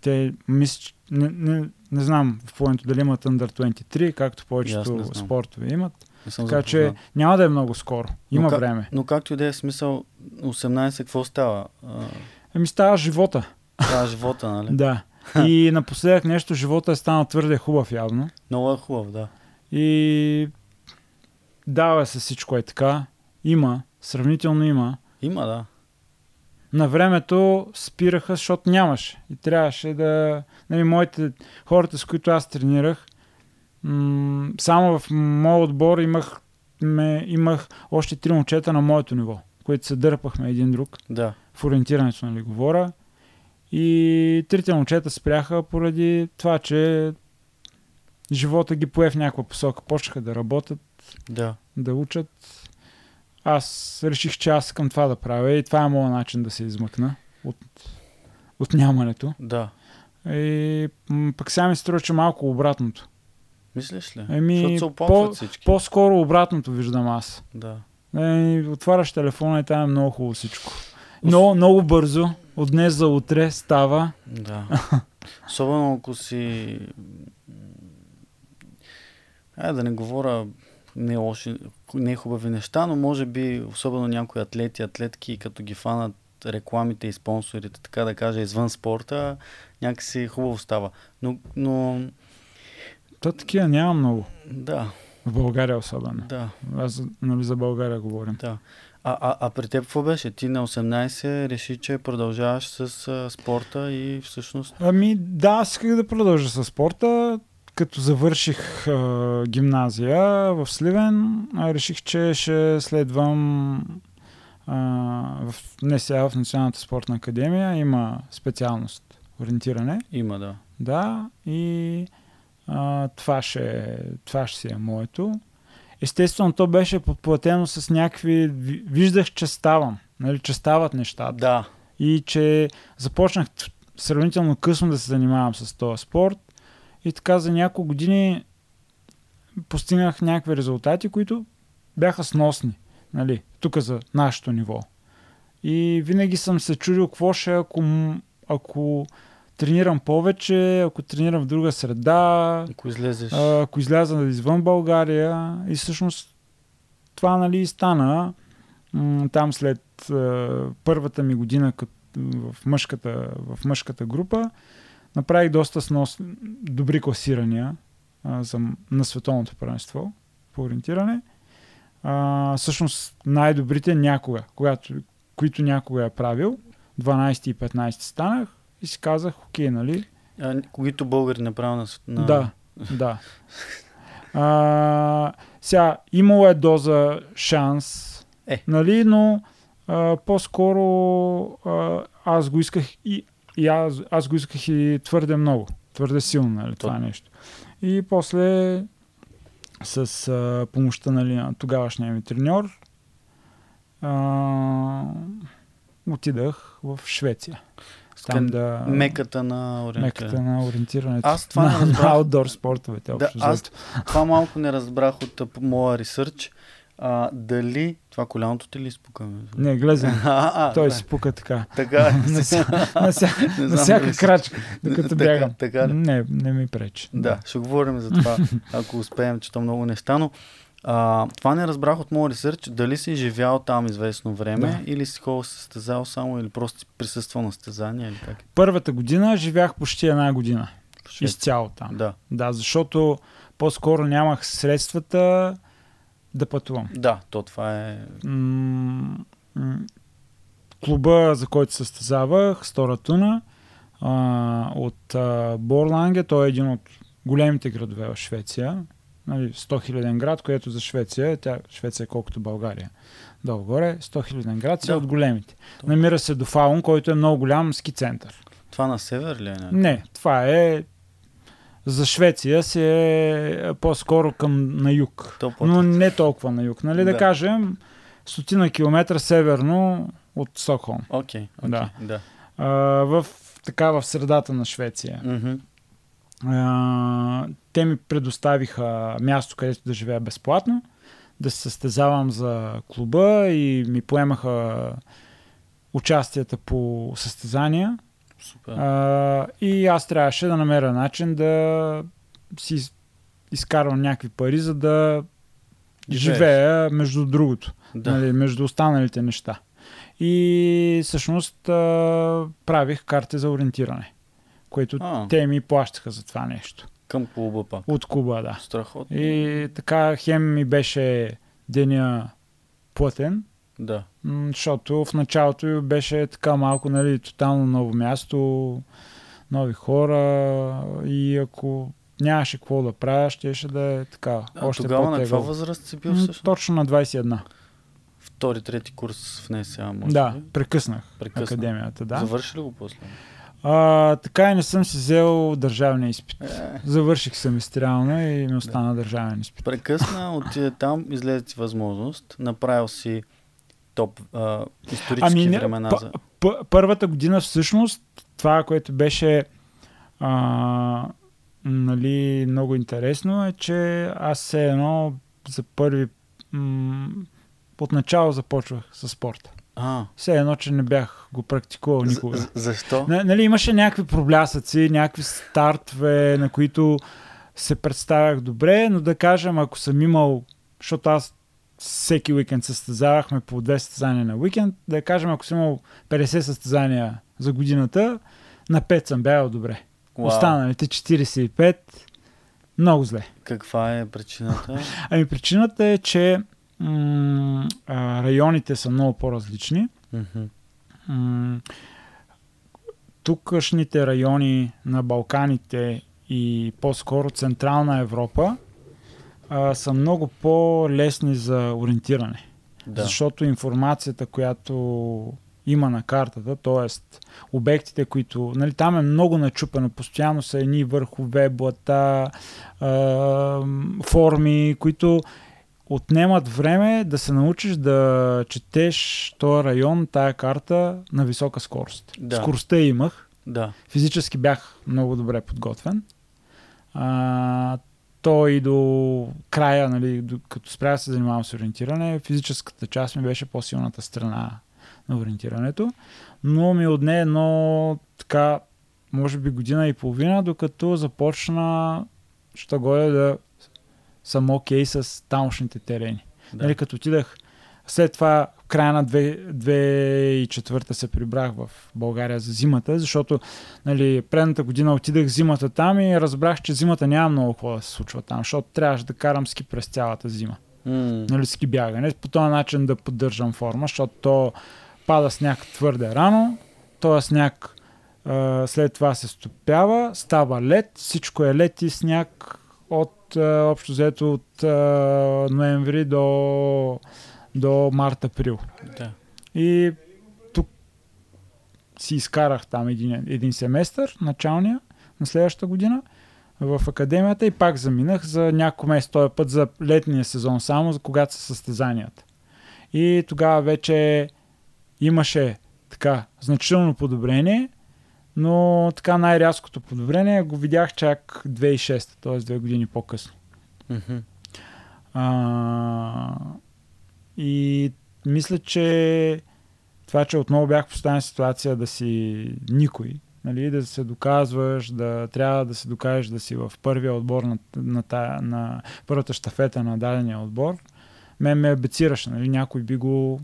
те мисля, че- не, не, не знам в плането дали имат Under 23, както повечето спортове имат. Така че запознат. няма да е много скоро. Има Но как- време. Но както и да е смисъл, 18 какво става? А, Ами става живота. Е живота, нали? Да. И напоследък нещо, живота е станал твърде хубав явно. Много е хубав, да. И дава се всичко е така. Има, сравнително има. Има, да. На времето спираха, защото нямаше. И трябваше да... Нали, моите, хората, с които аз тренирах, м- само в моят отбор имах, ме, имах още три момчета на моето ниво, които се дърпахме един друг. Да. в ориентирането, нали, говоря. И трите момчета спряха поради това, че живота ги пое в някаква посока. Почнаха да работят, Да. да учат. Аз реших, че аз искам това да правя и това е моят начин да се измъкна от, от нямането. Да. И м, пък сега ми се струва, че малко обратното. Мислиш ли? Еми, по- всички. По-скоро обратното виждам аз. Да. Е, отваряш телефона и там е много хубаво всичко. Много, много бързо, от днес за утре става. Да. Особено ако си... Айде да не говоря не, лоши, не хубави неща, но може би особено някои атлети, атлетки, като ги фанат рекламите и спонсорите, така да кажа, извън спорта, някакси хубаво става. Но, но То такива няма много. да, В България особено. да, Аз нали, за България говорим. да. А, а, а при теб какво беше? Ти на 18 реши, че продължаваш с а, спорта и всъщност... Ами да, аз исках да продължа с спорта. Като завърших а, гимназия в Сливен, а, реших, че ще следвам а, в, не сега в Националната спортна академия. Има специалност ориентиране. Има, да. Да, и а, това, ще, това ще си е моето. Естествено, то беше подплатено с някакви... ви- Виждах, че ставам. Нали, че стават нещата. Да, И че започнах сравнително късно да се занимавам с този спорт. И така за няколко години постигнах някакви резултати, които бяха сносни. Нали, тук за нашето ниво. И винаги съм се чудил какво ще е, ако, ако тренирам повече, ако тренирам в друга среда, ако излезеш... ако изляза извън България и всъщност това нали стана там след първата ми година в, мъжката, в мъжката група направих доста снос, добри класирания а, за, на световното първенство по ориентиране. А, всъщност най-добрите някога, когато, които някога е правил, 12 и 15 станах и си казах, окей, нали, А, които българи направо на... на... да, да. А, сега, имало е доза шанс, Е. нали, но а, по-скоро а, аз го исках и, и аз, аз го исках и твърде много, твърде силно, нали, това нещо. И после с а, помощта нали, на тогавашния ми треньор а, отидах в Швеция. Там да... Меката на ориентиране. Меката на ориентирането. Аз това не на, разбрах. на аутдор спортовете. Да, аз това малко не разбрах от моя ресърч. А, дали... Това коляното ти ли между Не, глезен. А, а, Той да. си пука така. Така е. на, ся, на, ся, на всяка крачка, докато Така- бягам. така? Не, не ми пречи. Да, ще говорим за това, ако успеем, че то много неща, но а, това не разбрах от моя ресърч, дали си живял там известно време Да. или си ходил се състезал само или просто си присъствал на състезания или как? Първата година живях почти една година. Швеция. Изцяло там. Да, Да, защото по-скоро нямах средствата да пътувам. да, то това е... М- м- клуба, за който се състезавах, Стора Туна, а, от а, Борланге, той е един от големите градове в Швеция. Нали, 100 000 град, което за Швеция, тя Швеция е колкото България. Долу-горе, 100 000 град си Да. от големите. Намира се до Фаун, който е много голям ски център. Това на север ли е? Не, това е за Швеция си е по-скоро към на юг. То по Но не толкова на юг. Нали да, Да. кажем стотина километра северно от Стокхолм. Окей, окей, Да. да. А, в, така в средата на Швеция. Мгм. А, те ми предоставиха място, където да живея безплатно, да се състезавам за клуба и ми поемаха участията по състезания. Супер. А, и аз трябваше да намеря начин да си из- изкарвам някакви пари, за да Живееш. живея между другото, да. нали, между останалите неща. И всъщност а, правих карти за ориентиране, които А, те ми плащаха за това нещо. към клуба пак. От Куба, да. Страхотно. И така хем ми беше деня плътен, Да. м, защото в началото беше така малко, нали, тотално ново място, нови хора и ако нямаше какво да правя, щеше да е така, А още тогава на каква възраст си бил всъщност? Точно на 21. Втори, трети курс в НСА, може Да, ли? прекъснах Прекъсна. академията, да. Завърши ли го после? А, така и не съм си взел държавния изпит. Е, Завърших семестриално и ми остана държавен изпит. прекъсна, отиде там, излезе ти възможност, направил си топ а, исторически Ами не, времена за... П- първата година всъщност това, което беше а, нали, много интересно е, че аз все едно за първи м- отначало започвах с спорта. А, Все едно, че не бях го практикувал никога. за- защо? Н- нали, имаше някакви проблясъци, някакви стартове, на които се представях добре, но да кажем, ако съм имал, защото аз всеки уикенд състезавахме по две състезания на уикенд, да кажем, ако съм имал 50 състезания за годината, на 5 съм бягал добре. Уау. Останалите 45 много зле. Каква е причината? Ами причината е, че м- а, районите са много по-различни. Мгм. М, Тукашните райони на Балканите и по-скоро Централна Европа а, са много по-лесни за ориентиране. да. Защото информацията, която има на картата, т.е. обектите, които... Нали, там е много начупено, постоянно са едни върхове, блата, а, форми, които отнемат време да се научиш да четеш този район, тая карта на висока скорост. Да. Скоростта имах, Да. физически бях много добре подготвен. А, то и до края, нали, до, като спря да се занимавам с ориентиране, физическата част ми беше по-силната страна на ориентирането, но ми отне едно така, може би година и половина, докато започна, що горе да съм окей с тамошните терени. да. Нали, като отидах след това в края на 2004 се прибрах в България за зимата, защото нали, предната година отидах зимата там и разбрах, че зимата няма много какво да се случва там, защото трябваше да карам ски през цялата зима. М, Нали, ски бягане, по този начин да поддържам форма, защото то пада сняг твърде рано, този сняг а, след това се стопява, става лед, всичко е лед и сняг от а, общо взето от а, ноември до, до март-април. да. И тук си изкарах там един, един семестър, началния, на следващата година в академията и пак заминах за няколко месеца, този път за летния сезон само, за когато са състезанията. И тогава вече имаше така значително подобрение, но така най-рязкото подобрение го видях чак 2006, т.е. две години по-късно. Мгм. А, и мисля, че това, че отново бях поставен в ситуация да си никой, нали, да се доказваш, да трябва да се докажеш да си в първия отбор на, на, тая, на първата щафета на дадения отбор, мен ме абецираше. Нали, някой би го...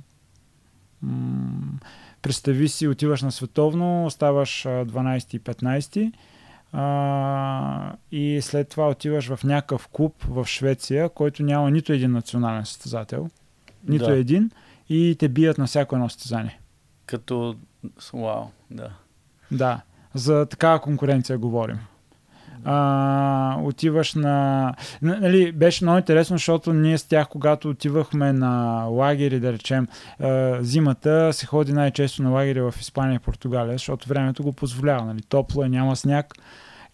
М- представи си, отиваш на световно, ставаш а, 12 и 15 а, и след това отиваш в някакъв клуб в Швеция, който няма нито един национален състезател, нито Да. един и те бият на всяко едно състезание. Като... Вау, да. Да, за такава конкуренция говорим. а, отиваш на... Нали, беше много интересно, защото ние с тях, когато отивахме на лагери, да речем, зимата се ходи най-често на лагери в Испания и Португалия, защото времето го позволява. Нали, топло е, няма сняг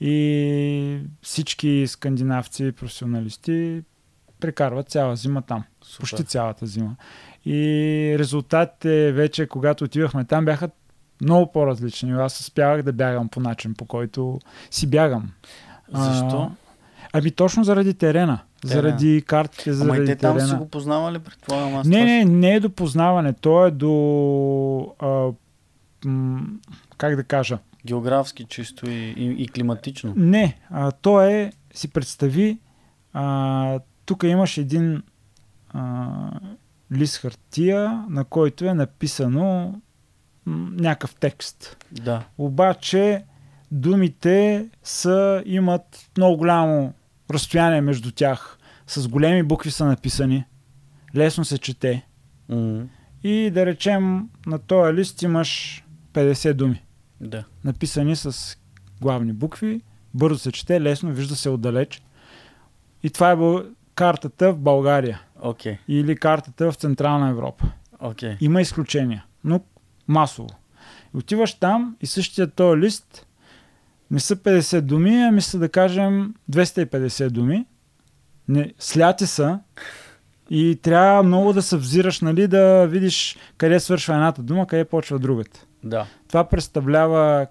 и всички скандинавци, професионалисти прекарват цяла зима там. Супер. Почти цялата зима. И резултатите вече, когато отивахме там, бяха много по-различни. Аз успявах да бягам по начин, по който си бягам. Защо? А, ами точно заради терена. Терен. Заради картите, заради Ама и те терена. там си го познавали предполагам аз? Не, не, не е до познаване. То е до... А, м- как да кажа? Географски чисто и, и, и климатично? Не, а, то е, си представи, а, тук имаш един а, лист хартия, на който е написано някакъв текст. Да. Обаче думите са, имат много голямо разстояние между тях. С големи букви са написани. Лесно се чете. Mm-hmm. И да речем, на този лист имаш 50 думи. Да. Написани с главни букви. Бързо се чете, лесно, вижда се отдалеч. И това е картата в България. Okay. Или картата в Централна Европа. Okay. Има изключения, но масово. И отиваш там и същия този лист не са 50 думи, а мисля да кажем 250 думи. Не, сляти са и трябва много да се взираш, нали, да видиш къде свършва едната дума, къде почва другата. Да. Това представлява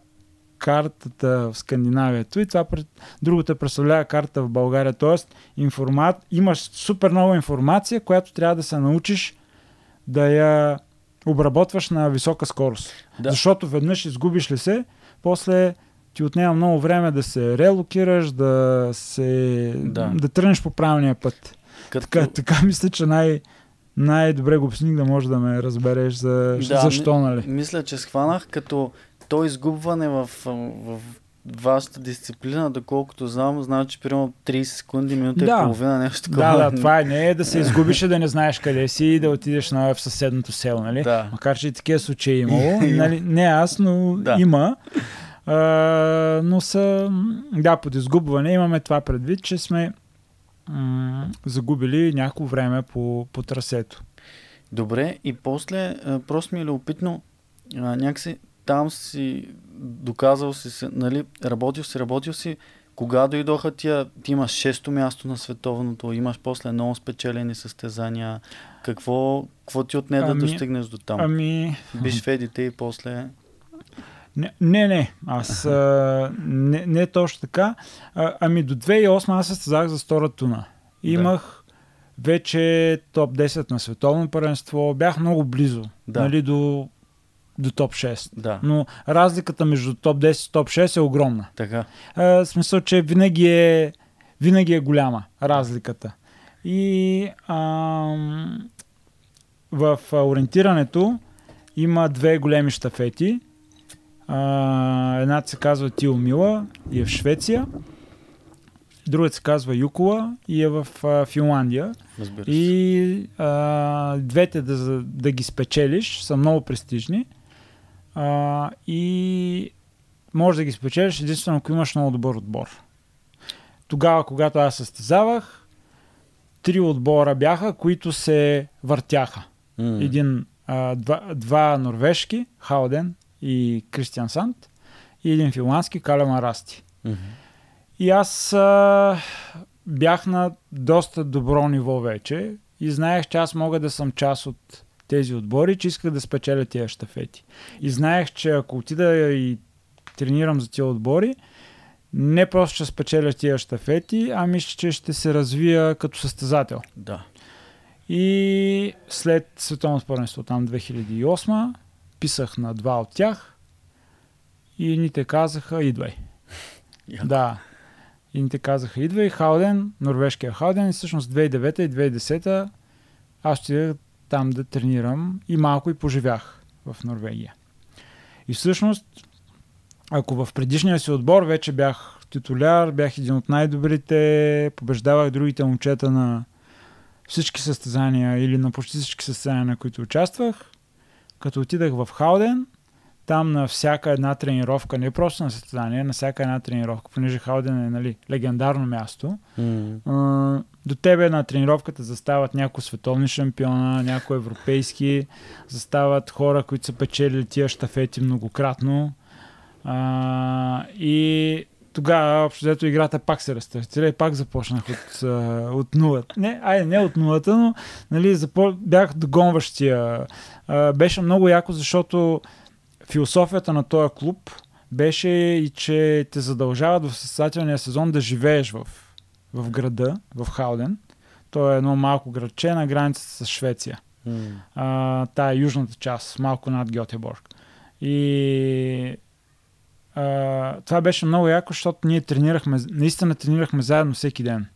картата в Скандинавието и това пред... другата представлява карта в България. Тоест, информат... имаш супер нова информация, която трябва да се научиш да я обработваш на висока скорост. Да. Защото веднъж изгубиш ли се, после ти отнема много време да се релокираш, да се да, да тръгнеш по правилния път. Като... Така, така мисля, че най- най-добре го обясних да може да ме разбереш за, да, защо, нали? Мисля, че схванах като то изгубване в, в вашата дисциплина, доколкото знам, че примерно 30 секунди, минута да. и половина, нещо такова. Да, да, това е, не е да се изгубиш и да не знаеш къде си и да отидеш на в съседното село, нали? Да. Макар, че и такива случаи е имало. нали? Не аз, но да. има. А, но са, да, под изгубване имаме това предвид, че сме м- загубили някакво време по, по трасето. Добре, и после просто ми е любопитно, някакси там си доказал си, нали, работил си, работил си, кога дойдоха тия, ти имаш шесто място на световното, имаш после много спечелени състезания. Какво, какво ти отне ами, да достигнеш до там? Ами... Биш в едите и после... Не, не, не. Аз а, не, не е точно така. А, ами до 2008 аз състезах за втора туна. Имах да. вече топ 10 на световно първенство. Бях много близо. Да. Нали, до до топ 6. Да. Но разликата между топ 10 и топ 6 е огромна. Така. А, в смисъл, че винаги е, винаги е голяма разликата. И ам, в ориентирането има две големи штафети. А, едната се казва Тиомила и е в Швеция. Другата се казва Юкола и е в а, Финландия. И а, двете да, да ги спечелиш са много престижни. А, и може да ги спечелиш единствено ако имаш много добър отбор. Тогава, когато аз състезавах, три отбора бяха, които се въртяха. Mm. Един, а, два, два норвежки, Хауден и Кристиан Сант, и един финландски, Калема Расти. Mm-hmm. И аз а, бях на доста добро ниво вече и знаех, че аз мога да съм част от тези отбори, че исках да спечеля тия щафети. И знаех, че ако отида и тренирам за тия отбори, не просто ще спечеля тия щафети, ами че ще се развия като състезател. Да. И след световното първенство там 2008 писах на два от тях и ни те казаха идвай. Яко. Да. И ни те казаха идвай. Хауден, норвежкия Хауден, и всъщност 2009 и 2010 аз ще там да тренирам и малко и поживях в Норвегия. И всъщност, ако в предишния си отбор вече бях титуляр, бях един от най-добрите, побеждавах другите момчета на всички състезания или на почти всички състезания, на които участвах, като отидах в Хауден, там на всяка една тренировка, не просто на състезание, на всяка една тренировка, понеже Халден е нали, легендарно място, а, до тебе на тренировката застават някои световни шампиона, някои европейски, застават хора, които са печелили тия щафети многократно. А, и тогава, общо взето, играта пак се рестартира и пак започнах от, от нулата. Не, айде, не от нулата, но нали, запо... бях догонващия. А, беше много яко, защото философията на този клуб беше и че те задължават в състезателния сезон да живееш в, в града, в Халден. То е едно малко градче на границата с Швеция. М. А, тая е южната част, малко над Гьотеборг. И а, това беше много яко, защото ние тренирахме, наистина тренирахме заедно всеки ден.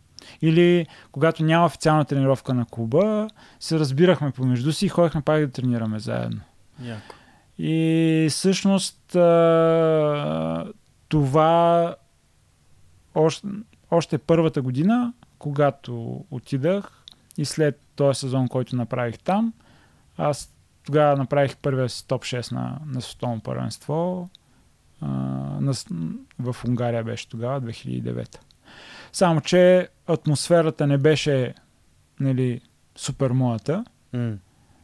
Или когато няма официална тренировка на клуба, се разбирахме помежду си и ходихме пак да тренираме заедно. Яко. И всъщност това още, още първата година, когато отидах и след този сезон, който направих там, аз тогава направих първия си топ 6 на, на световно първенство. А, на, в Унгария беше тогава, 2009. Само, че атмосферата не беше нали, супер моята.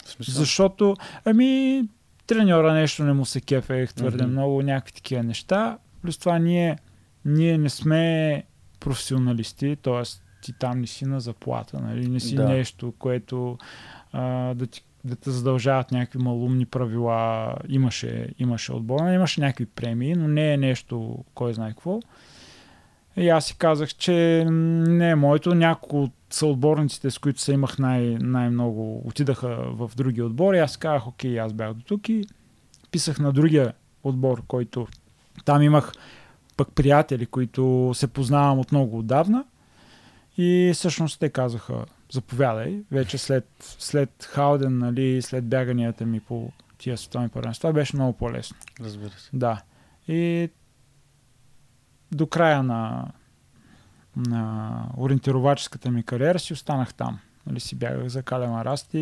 Смисъл? Защото, ами, треньора нещо не му се кефех твърде Мгм. много, някакви такива неща. Плюс това ние, ние не сме професионалисти, т.е. ти там не си на заплата, нали? не си Да. нещо, което а, да, ти, да те задължават някакви малумни правила. Имаше, имаше отбора, имаше някакви премии, но не е нещо, кой знае какво. И аз си казах, че не е моето. Няколко от съотборниците, с които се имах най- най-много, отидаха в други отбори. Аз казах, окей, аз бях до тук и писах на другия отбор, който там имах пък приятели, които се познавам от много отдавна. И всъщност те казаха, заповядай, вече след, след Хауден, нали, след бяганията ми по тия световни първенства, беше много по-лесно. Разбира се. Да. И до края на, на ориентироваческата ми кариера си останах там. Нали, си бягах за Калема Расти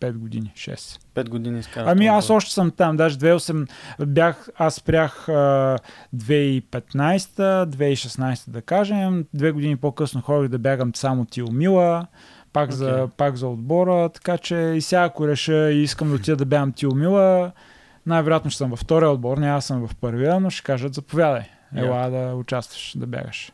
5 години, 6. Пет години изкарах. Ами аз още съм там, даже 2008 бях, аз спрях а, 2015, 2016 да кажем, две години по-късно ходих да бягам само Тиомила, пак, за, Окей. пак за отбора, така че и сега ако реша и искам да отида да бягам Тиомила, най-вероятно ще съм във втория отбор, няма да съм в първия, но ще кажат заповядай, ела да участваш, да бягаш.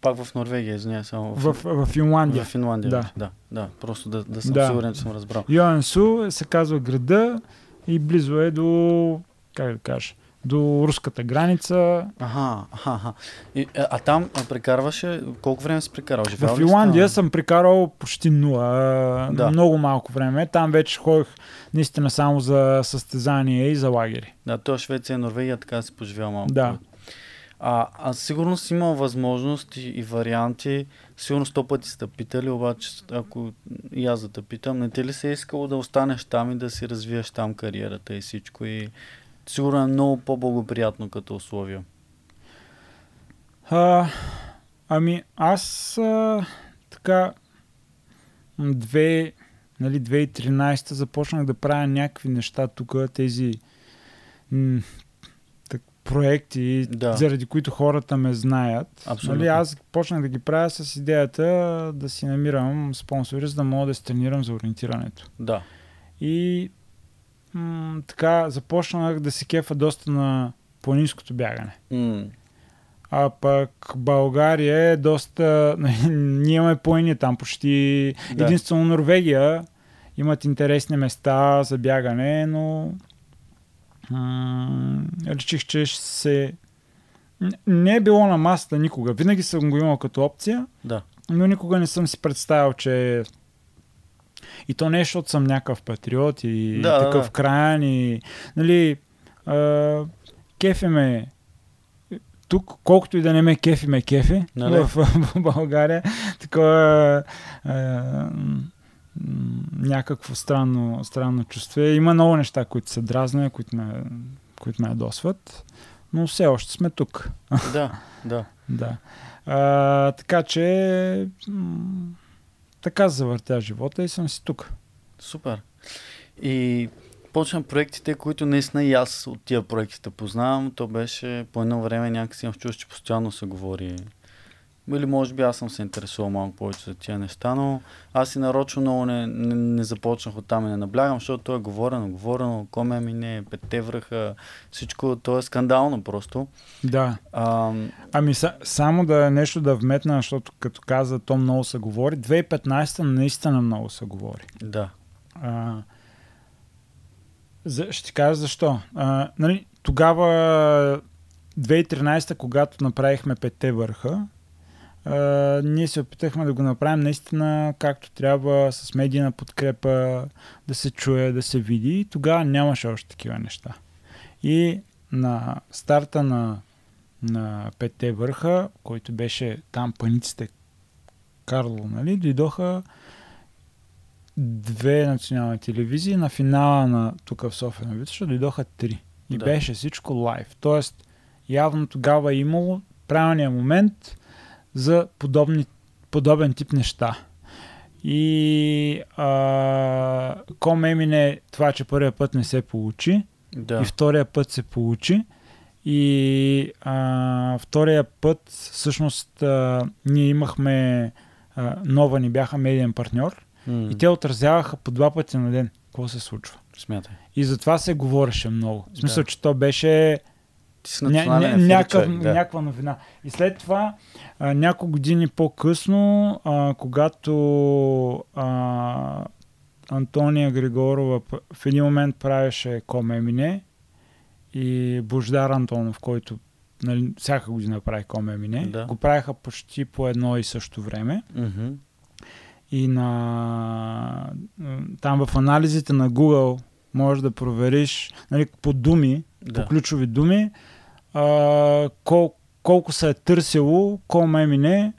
Пак в Норвегия, извиня, само В, в Финландия. в Финландия. Да. да, да. Просто да, да съм Да. сигурен, че съм разбрал. Йоансу се казва града и близо е до, как да кажа, до руската граница. Аха, аха. И, а, а там прекарваше, колко време си прекарал? Живял В Финландия там? съм прекарал почти нула. Да. Много малко време. Там вече ходих наистина само за състезания и за лагери. Да, то Швеция Норвегия, така си поживял малко. Да. А, а сигурно си имал възможности и варианти. Сигурно сто пъти сте питали, обаче ако и аз да те питам, не те ли се е искало да останеш там и да си развиеш там кариерата и всичко? И сигурно е много по-благоприятно като условия. А, ами аз а, така две, нали, 2013 започнах да правя някакви неща тук, тези проекти, Да. заради които хората ме знаят. Абсолютно. Нали, аз почнах да ги правя с идеята да си намирам спонсори, за да мога да се тренирам за ориентирането. Да. И м- така започнах да се кефа доста на планинското бягане. М, А пък България е доста... Ние имаме планини там почти... Да. Да. Единствено Норвегия имат интересни места за бягане, но м- реших, че ще се... Не е било на масата никога. Винаги съм го имал като опция, да. но никога не съм си представил, че и то не е, защото съм някакъв патриот и Да, такъв да. краян и нали, а, кефи ме тук, колкото и да не ме кефи, ме кефи Нали? в, в България. Такова а, някакво странно, странно чувство. Има много неща, които се дразнят, които ме, които ме ядосват, но все още сме тук. да, да. Да. А, така че така завъртя живота и съм си тук. Супер. И започнах проектите, които наистина и аз от тия проектите познавам, то беше по едно време някакси имам чувство, че постоянно се говори или може би аз съм се интересувал малко повече за тия неща, но аз и нарочно много не, не, не започнах от там и не наблягам, защото то е говорено, говорено, коме ми не, петте връха, всичко, то е скандално просто. Да. А, ами са, само да е нещо да вметна, защото като каза, то много се говори. 2015 наистина много се говори. Да. А, за, ще ти кажа защо. А, нали, тогава 2013, когато направихме петте върха, Uh, ние се опитахме да го направим наистина както трябва, с медийна подкрепа, да се чуе, да се види. И тогава нямаше още такива неща. И на старта на, на петте върха, който беше там паниците Карло, нали, дойдоха две национални телевизии. На финала на тук в София на Витоша дойдоха три. И да. беше всичко лайв. Тоест, явно тогава е имало правилния момент за подобни, подобен тип неща. И а, ком емине това, че първия път не се получи да. и втория път се получи. И а, втория път, всъщност, а, ние имахме а, нова, ни бяха медиен партньор mm. и те отразяваха по два пъти на ден какво се случва. Смятай. И за това се говореше много. В смисъл, да. че то беше ня, ня, някакъв, да. някаква новина. И след това, а, няколко години по-късно, а, когато а, Антония Григорова в един момент правеше Комемине и Бождар Антонов, който нали, всяка година прави Комемине, да. го правиха почти по едно и също време. Mm-hmm. И на, там в анализите на Google можеш да провериш нали, по думи, да. по ключови думи, а, кол, колко се е търсило кол емине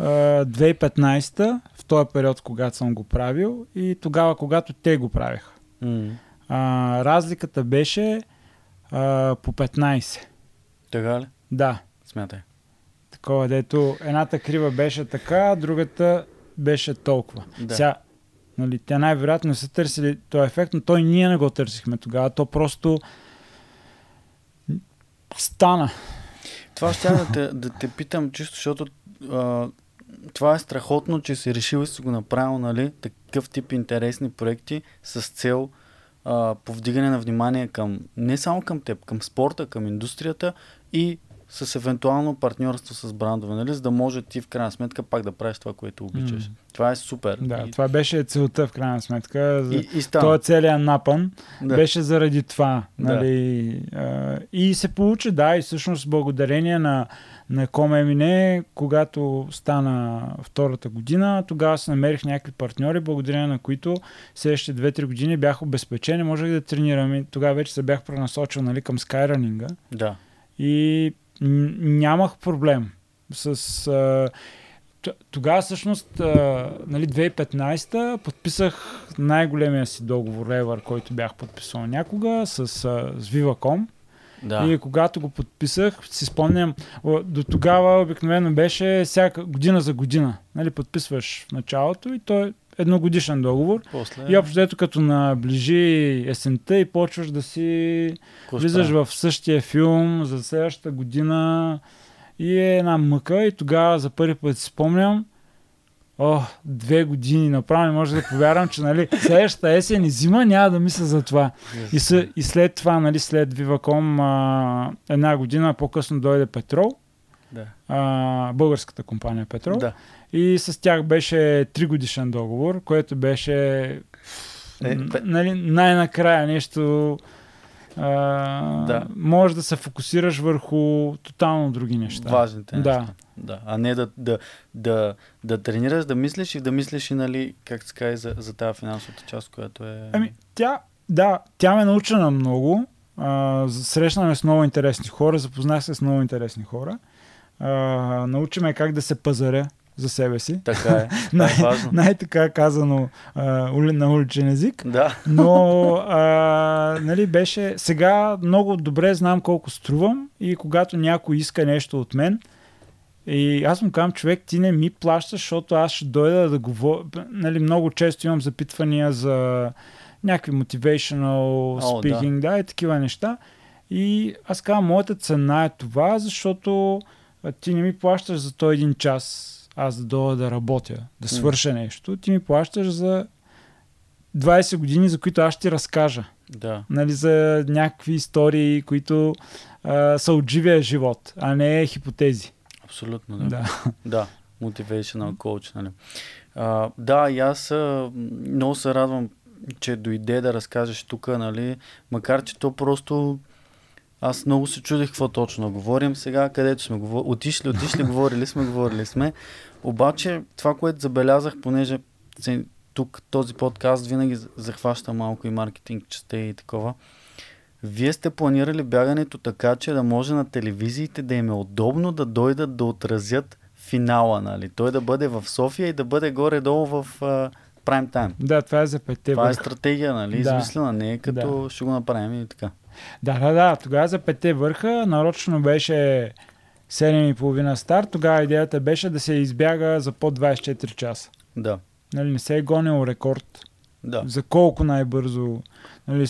2015 в този период, когато съм го правил и тогава, когато те го правиха. Mm. А, разликата беше а, по 15. Така ли? Да. Смятай. Такова, дето едната крива беше така, другата беше толкова. Да. Сега, нали, тя най-вероятно са търсили този ефект, но той ние не го търсихме тогава. То просто стана. Това ще да те, да те питам, чисто защото а, това е страхотно, че си решил и си го направил, нали, такъв тип интересни проекти с цел а, повдигане на внимание към, не само към теб, към спорта, към индустрията и с евентуално партньорство с брандове, нали? за да може ти в крайна сметка пак да правиш това, което обичаш. Mm. Това е супер. Да, и... това беше целта в крайна сметка. За... И, и Той целият напън да. беше заради това. Нали? Да. И се получи, да, и всъщност благодарение на, на Комемине, когато стана втората година, тогава се намерих някакви партньори, благодарение на които следващите 2-3 години бях обезпечен и можех да тренирам. И тогава вече се бях пренасочил нали, към скайранинга. Да. И нямах проблем с... А, тогава всъщност, а, нали, 2015 подписах най-големия си договор Ever, който бях подписал някога с, а, с Viva.com. Да. И когато го подписах, си спомням, до тогава обикновено беше всяка година за година. Нали, подписваш в началото и той едногодишен договор. После... И общо ето като наближи есента и почваш да си Коста. влизаш в същия филм за следващата година и е една мъка и тогава за първи път си спомням О, две години направо не може да повярвам, че нали, следващата есен и зима няма да мисля за това. И, с, и след това, нали, след Viva.com а, една година по-късно дойде Петрол, да. а, българската компания Петрол. Да. И с тях беше 3 годишен договор, което беше е, нали, най-накрая нещо а, да. може да се фокусираш върху тотално други неща. Важните неща. Да. да. А не да, да, да, да тренираш, да мислиш и да мислиш и, нали, как се каже, за, за тази финансовата част, която е... Ами, тя, да, тя ме научи на много. А, срещнаме с много интересни хора, запознах се с много интересни хора. А, научи ме как да се пазаря за себе си. Така е. най- е важно. най-така казано а, на уличен език. Да. Но а, нали, беше... Сега много добре знам колко струвам и когато някой иска нещо от мен, и аз му казвам, човек, ти не ми плащаш, защото аз ще дойда да говоря. Нали, много често имам запитвания за някакви motivational О, speaking, да. да, и такива неща. И аз казвам, моята цена е това, защото ти не ми плащаш за този един час, аз да дойда да работя, да свърша нещо. Ти ми плащаш за 20 години, за които аз ще ти разкажа. Да. Нали, за някакви истории, които а, са от живия живот, а не хипотези. Абсолютно, да. Да. Да, motivational coach, нали. А, да, и аз много се радвам, че дойде да разкажеш тук, нали, макар че то просто аз много се чудих какво точно говорим сега, където сме говорили. Отишли, отишли, говорили сме, говорили сме. Обаче това, което забелязах, понеже тук този подкаст винаги захваща малко и маркетинг частта и такова. Вие сте планирали бягането така, че да може на телевизиите да им е удобно да дойдат да отразят финала, нали? Той да бъде в София и да бъде горе-долу в прайм тайм. да, това е за петте Това е стратегия, нали? Да. Измислена, не е като ще го направим и така. Да, да, да. Тогава за петте върха нарочно беше 7,5 старт. Тогава идеята беше да се избяга за под 24 часа. Да, Нали, не се е гонил рекорд. да. За колко най-бързо. Нали,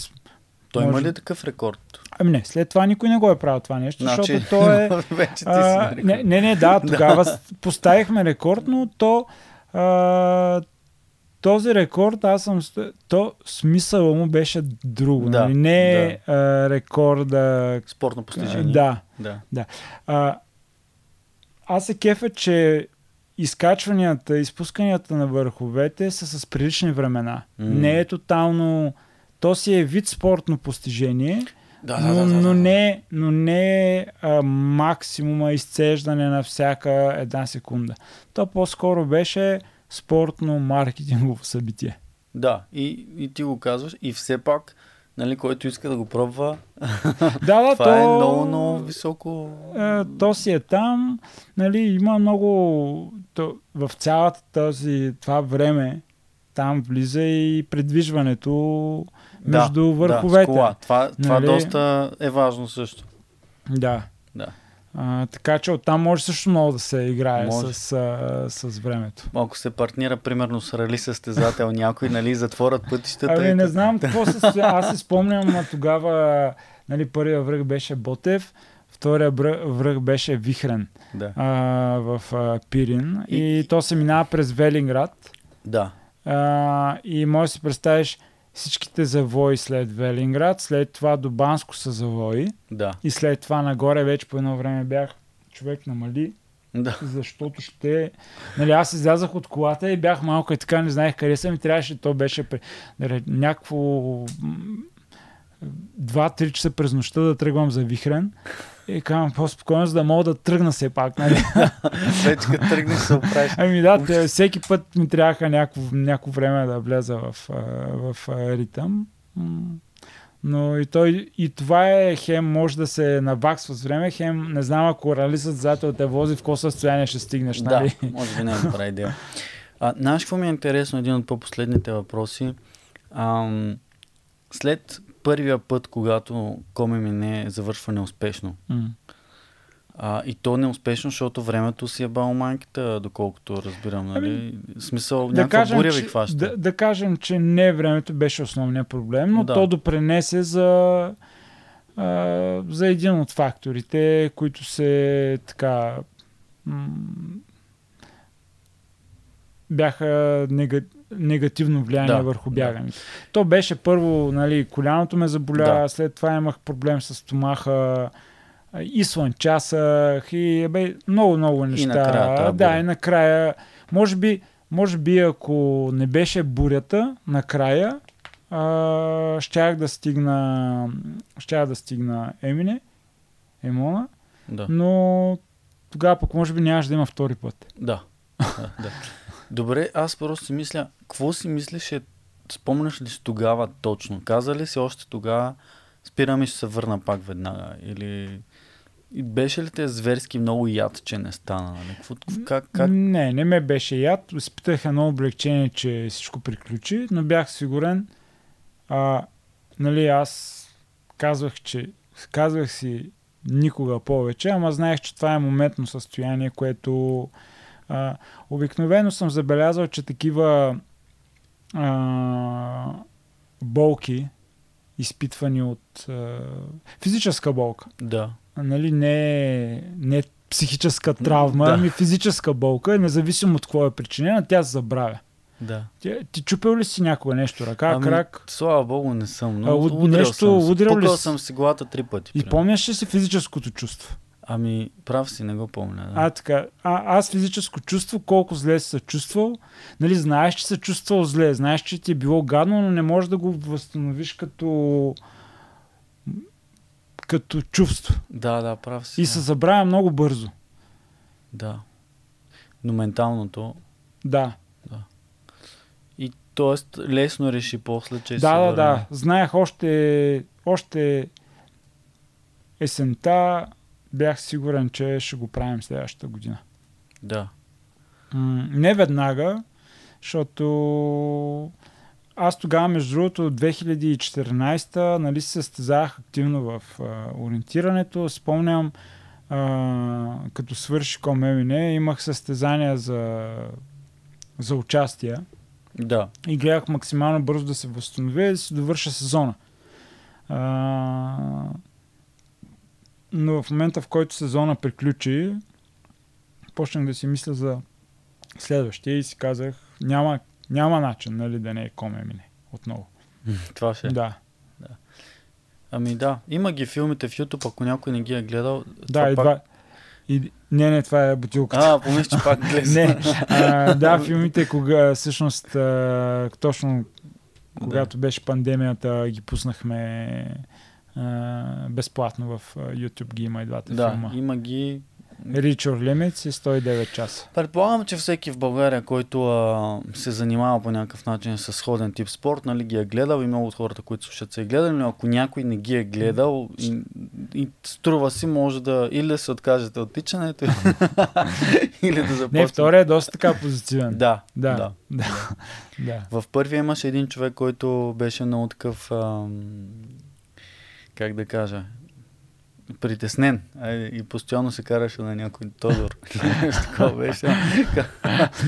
Той може- има ли такъв рекорд? ами не, след това никой не го е правил това нещо, Значи, защото то е... вече ти А, си не, не, не, да, тогава поставихме рекорд, но то а, този рекорд, аз съм... То смисъла му беше друго. Да, нали? Не е а, рекорда... Спортно постижение. Да. да. А, аз се кефа, че изкачванията, изпусканията на върховете са с прилични времена. М. Не е тотално... То си е вид спортно постижение, Да, но, да, да, да, но да. не, но не а, максимума изцеждане на всяка една секунда. То по-скоро беше спортно-маркетингово събитие. Да, и, и ти го казваш. И все пак, нали, който иска да го пробва, Да, да, това то, е много, много високо. е, то си е там, нали, има много, то, в цялата този, това време, там влиза и предвижването между да, върховете. Да. Това, това Нали? доста е важно също. Да. Да. А, така че оттам може също много да се играе Може. с, а, с времето. Ако се партнира, примерно, с рали състезател някой, нали, затворят пътищата. Ами и не знам какво се състоя. Аз си спомням тогава, нали, първия връх беше Ботев, втория връх беше Вихрен Да. а, в а, Пирин и, И- и то се минава през Велинград да. а, и може да си представиш всичките завои след Велинград, след това до Банско са завои Да. и след това нагоре вече по едно време бях човек намали Да. защото ще... Нали, аз излязах от колата и бях малко и така, не знаех къде съм и трябваше, то беше нали, някакво м, 2-3 часа през нощта да тръгвам за Вихрен. И казвам по-спокойно, за да мога да тръгна все пак. Нали? Вече като тръгнеш се оправиш. Ами да, те, всеки път ми трябваха някакво, някакво време да вляза в, в а, ритъм. Но и, той, и това е хем може да се наваксва с време, хем не знам ако рали състезател те вози в какво състояние ще стигнеш. Да, Нали? може би не е добра идея. А, знаеш какво ми е интересно, един от по-последните въпроси? Ам, след първия път, когато Коме ми не завършва неуспешно, М. а, и то неуспешно, защото времето си е бал майката, доколкото разбирам, нали? В смисъл, да някаква кажем, буря ви хваща. да, да кажем, че не времето беше основният проблем, но Да. то допренесе за, а, за един от факторите, които се така м- бяха нега, негативно влияние Да, върху да. бягането. То беше първо, нали, коляното ме заболя, Да. след това имах проблем с стомаха, и слънчасах, и бе, много-много неща. накрая тази да, буря. и накрая, може би, може би ако не беше бурята, накрая, а, щях да стигна, щях да стигна Емине, Емона, Да. но тогава пък може би нямаше да има втори път. Да. да, да. Добре, аз просто си мисля, какво си мислеше, спомняш ли си тогава точно? Каза ли си още тогава, спирам и ще се върна пак веднага? Или беше ли те зверски много яд, че не стана? Нали? Как, как? Не, не ме беше яд. Изпитах едно облегчение, че всичко приключи, но бях сигурен. А, нали, аз казвах, че казвах си никога повече, ама знаех, че това е моментно състояние, което а, обикновено съм забелязал, че такива а, болки, изпитвани от а, физическа болка. Да. Нали, не, не психическа травма, Да. ами физическа болка, независимо от какво е причинена, тя се забравя. Да. Ти, ти чупил ли си някога нещо? Ръка, Ами, крак? Слава богу, не съм. Но А, уд- удрял нещо съм удрял ли си? съм си главата три пъти. И примерно. помняш ли си физическото чувство? Ами, прав си, не го помня. Да. А, така. А, аз физическо чувство, колко зле си се чувствал. Нали, знаеш, че се чувствал зле, знаеш, че ти е било гадно, но не можеш да го възстановиш като като чувство. да, да, прав си. И да. се забравя много бързо. Да. Но менталното. Да. И т.е. лесно реши после, че Да, се да, върне. да. Знаех още, още есента бях сигурен, че ще го правим следващата година. Да. М, не веднага, защото аз тогава, между другото, 2014 нали, се състезавах активно в а, ориентирането. Спомням, а, като свърши Комемине, имах състезания за, за участие Да. и гледах максимално бързо да се възстановя и да се довърша сезона. А, но в момента, в който сезона приключи, почнах да си мисля за следващия и си казах, няма, няма начин нали, да не е коме мине отново. Това ще е. Да, Ами да, има ги филмите в YouTube, ако някой не ги е гледал. да, и пак... два. И, не, не, това е бутилката. А, помислиш, че пак гледа. Не, а, да, филмите, кога всъщност а, точно когато беше пандемията, ги пуснахме а, безплатно в YouTube ги има и двата Да, филма. има ги. Reach Your Limits и 109 часа. Предполагам, че всеки в България, който а, се занимава по някакъв начин с сходен тип спорт, нали, ги е гледал и много от хората, които слушат, са е гледали, но ако някой не ги е гледал и, и струва си, може да или да се откажете от тичането, или да започнете. Не, втория е доста така позитивен. Да, да, да. да. да. В първия имаше един човек, който беше много такъв, ам, как да кажа, притеснен а, и постоянно се караше на някой Тодор. Такова беше.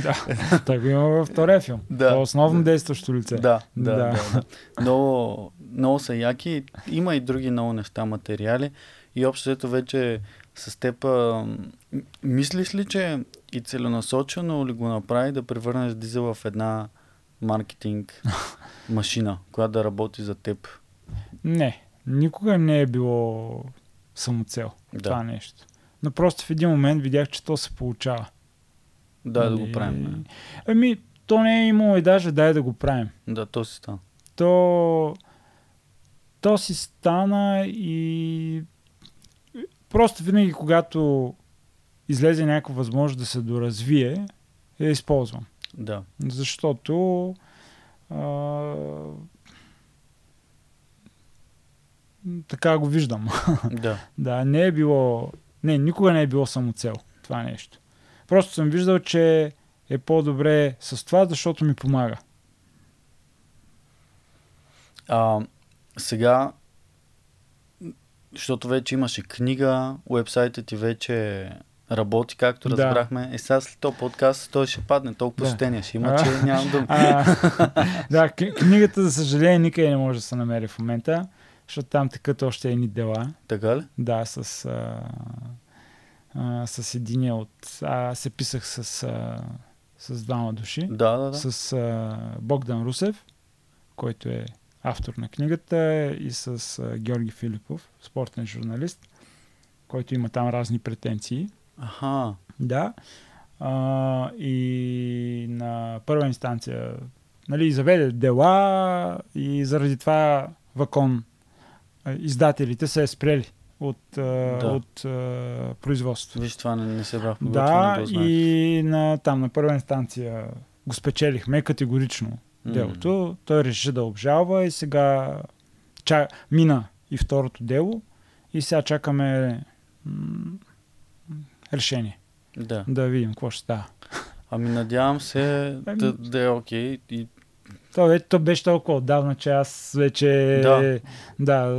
да. Той го има във втория филм. Да. Това е основно действащо лице. Да, да, Да. Много, много са яки. Има и други много неща, материали. И общо ето вече с теб, а, мислиш ли, че и целенасочено ли го направи да превърнеш дизел в една маркетинг машина, която да работи за теб? Не, никога не е било самоцел Да, това нещо. Но просто в един момент видях, че то се получава. да, да Нали? го правим. да. Ами, то не е имало и даже дай да го правим. Да, то си стана. То, то си стана и просто винаги, когато излезе някаква възможност да се доразвие, я използвам. Да, Защото а, така го виждам. да. да, не е било. Не, никога не е било самоцел това нещо. Просто съм виждал, че е по-добре с това, защото ми помага. А, сега, защото вече имаше книга, уебсайтът ти вече работи, както Да. разбрахме. Е, сега след този подкаст той ще падне, толкова Да. посещения ще има, А. че нямам дума. А, да, книгата, за съжаление, никъде не може да се намери в момента, защото там текат още едни дела. Така ли? Да, с, а, а, с единия от... Аз се писах с, а, с двама души. Да, да, да. С а, Богдан Русев, който е автор на книгата, и с а, Георги Филипов, спортен журналист, който има там разни претенции. Аха, Да. А, и на първа инстанция нали, заведе дела и заради това Вакон а, издателите се е спрели от, Да. от а, производство. виж това не, не се бях Да, не и на, там на първа инстанция го спечелихме категорично М. делото. Той реши да обжалва и сега ча, мина и второто дело и сега чакаме м- решение. Да. Да видим какво ще става. Ами надявам се Ами- да, да е окей. И, То, вече, то беше толкова отдавна, че аз вече... Да. да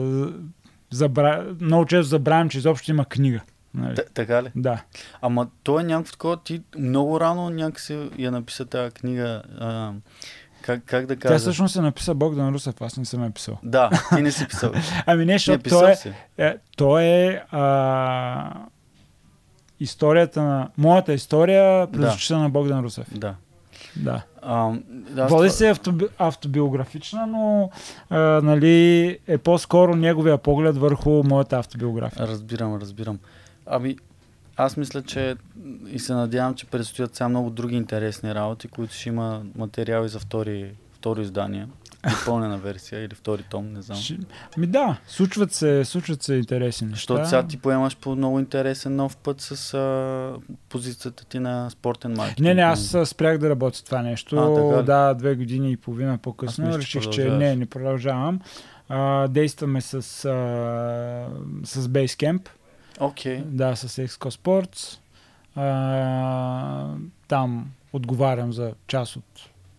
забра... много често забравям, че изобщо има книга. Нали? т- така ли? Да. Ама то е някакво такова, ти много рано някакси я написа тази книга. А, как, как да Тя кажа? всъщност е написа Богдан Русев, аз не съм я писал. Да, ти не си писал. Ами не, Не, защото писал той е, е, той е а, историята на... Моята история през Да. на Богдан Русев. Да. Да. А, да Води се автоби, автобиографична, но а, нали, е по-скоро неговия поглед върху моята автобиография. Разбирам, разбирам. Ами, аз мисля, че и се надявам, че предстоят сега много други интересни работи, които ще има материали за втори, второ издание. Допълнена версия или втори том, не знам. Ще- Ми да, случват се, случват се интересни неща. Защото сега ти поемаш по много интересен нов път с а, позицията ти на спортен маркетинг. Не, не, аз спрях да работя това нещо. А, така ли? да, две години и половина по-късно мисля, реших, че не, не продължавам. А, действаме с, а, с Basecamp, Окей. да, с Exco Sports. А, там отговарям за част от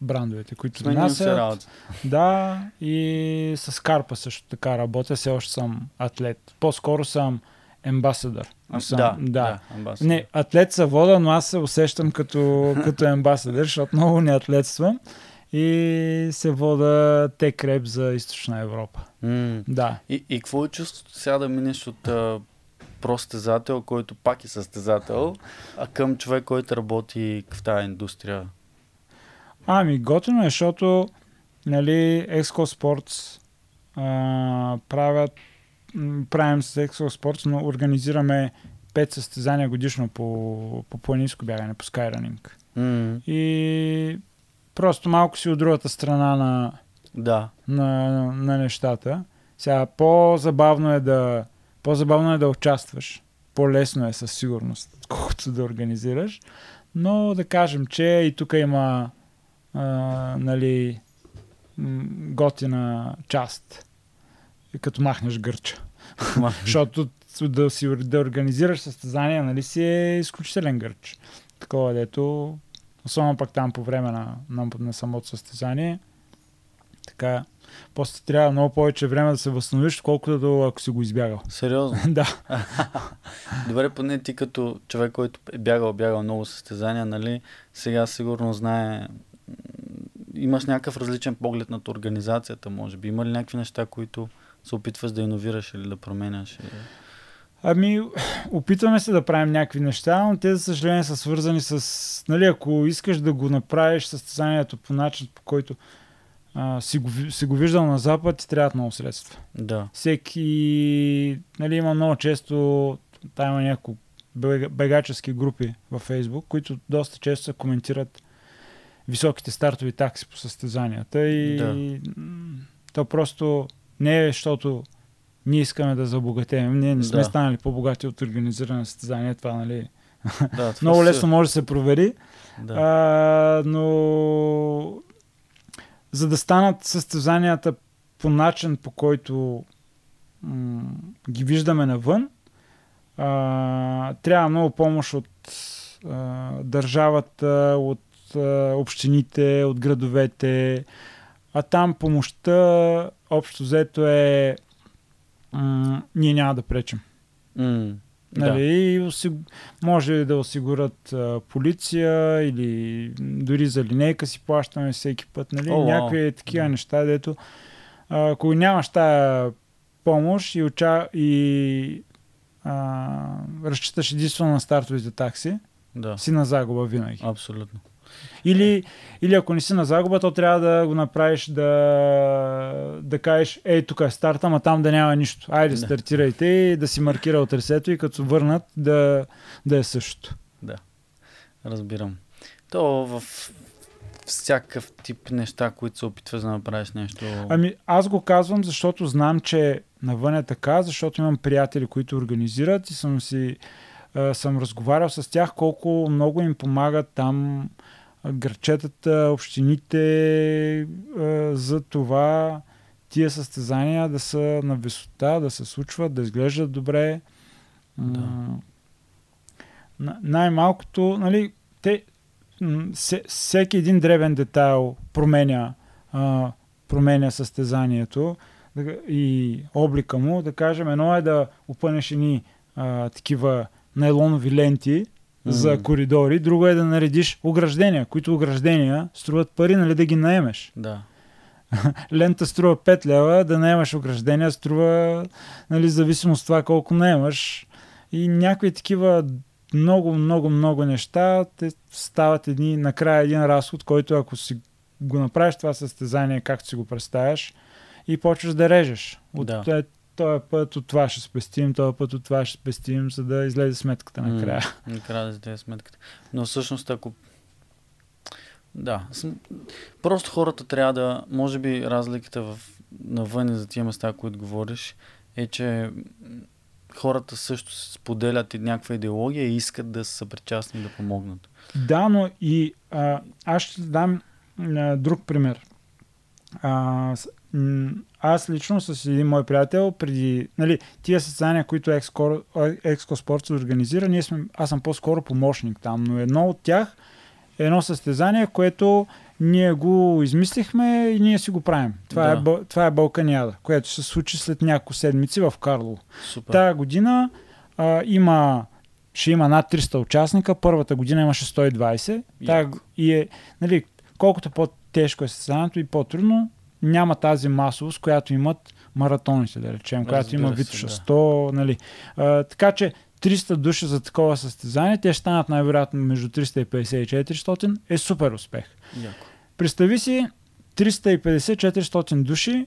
брандовете, които внасят. Да, и с Карпа също така работя. Все още съм атлет. По-скоро съм ембасадър. Съм, да, да. да. Не, атлет са вода, но аз се усещам като, като ембасадър, защото много не атлетствам и се вода тек реп за източна Европа. М. Да. И, и какво е чувството сега да минеш от простезател, който пак е състезател, а към човек, който работи в тази индустрия? Ами, готино е, защото нали, Exco Sports а, правят, правим с Exco Sports, но организираме пет състезания годишно по, по планинско бягане, по skyrunning. М. И просто малко си от другата страна на, Да. на, на нещата. Сега по-забавно е да по-забавно е да участваш. По-лесно е със сигурност, колкото да организираш. Но да кажем, че и тук има а, нали, готина част. Като махнеш гърча. Защото да, си, да организираш състезание, нали си е изключителен гърч. Такова, дето, особено пък там по време на, на, на самото състезание, така, после трябва много повече време да се възстановиш, колкото ако си го избягал. Сериозно. да. Добре, поне ти като човек, който е бягал, бягал много състезания, нали, сега сигурно знае, имаш някакъв различен поглед над организацията, може би. Има ли някакви неща, които се опитваш да иновираш или да променяш? Или... Ами, опитваме се да правим някакви неща, но те, за съжаление, са свързани с... Нали, ако искаш да го направиш състезанието по начин, по който а, си, го, си го виждал на Запад, ти трябват много средства. Да. Всеки... Нали, има много често... Там има няколко бега- бегачески групи във Фейсбук, които доста често се коментират високите стартови такси по състезанията и Да. то просто не е, защото ние искаме да забогатеем. Ние не сме Да. станали по-богати от организиране на състезание. Това, нали, да това много лесно може да се провери. Да. А, но за да станат състезанията по начин, по който м- ги виждаме навън, а, трябва много помощ от а, държавата, от а, общините, от градовете. А там помощта, общо взето е м- ние няма да пречим. М, Нали, и осиг... може да осигурят а, полиция или дори за линейка си плащаме всеки път. Нали? О, вау. Някакви такива Да. неща, дето а, ако нямаш тая помощ и, уча... и а, разчиташ единствено на стартовите такси, да. си на загуба винаги. Абсолютно. Или, или ако не си на загуба, то трябва да го направиш да, да кажеш, ей, тук е старта, ама там да няма нищо. Айде, Да. стартирайте и да си маркира от тресето и като върнат да, да е същото. Разбирам. То в всякакъв тип неща, които се опитваш да направиш нещо. Ами аз го казвам, защото знам, че навън е така, защото имам приятели, които организират и съм си съм разговарял с тях колко много им помагат там а, гърчетата, общините за това тия състезания да са на висота, да се случват, да изглеждат добре. Да. На- Най-малкото, нали, те, се, всеки един дребен детайл променя, а, променя състезанието и облика му. Да кажем, едно е да опънеш едни а, такива найлонови ленти за коридори, друго е да наредиш ограждения, които ограждения струват пари, нали, да ги наемеш. Да. Лента струва 5 лева, да наемаш ограждения струва, нали, зависимост от това колко наемаш. И някакви такива много, много, много неща, те стават едни, накрая един разход, който ако си го направиш това състезание, както си го представяш, и почваш да режеш. От Да. Този път от това ще спестим, този път от това ще спестим, за да излезе сметката накрая. М, Накрая да излезе сметката. Но всъщност ако... Да. Просто хората трябва да... Може би разликата в... навън и за тия места, които говориш, е, че хората също споделят и някаква идеология и искат да са причастни да помогнат. Да, но и а, аз ще дам а, друг пример. А, аз лично с един мой приятел, преди нали, тия състезания, които Екско, Екско Спорт се организира, ние сме, аз съм по-скоро помощник там, но едно от тях е едно състезание, което ние го измислихме и ние си го правим. Това, Да. е, това е Балканиада, което се случи след няколко седмици в Карлово. Супер. Тая година а, има, ще има над 300 участника. Първата година имаше 120. Тая, Яко. и е, нали, колкото по-тежко е състезанието и по-трудно, няма тази масовост, която имат маратоните, да речем, която Разбира има се, Витуша да. 100. Нали. А, така че 300 души за такова състезание, те ще станат най-вероятно между 350 и 400, е супер успех. Яко. Представи си 350-400 души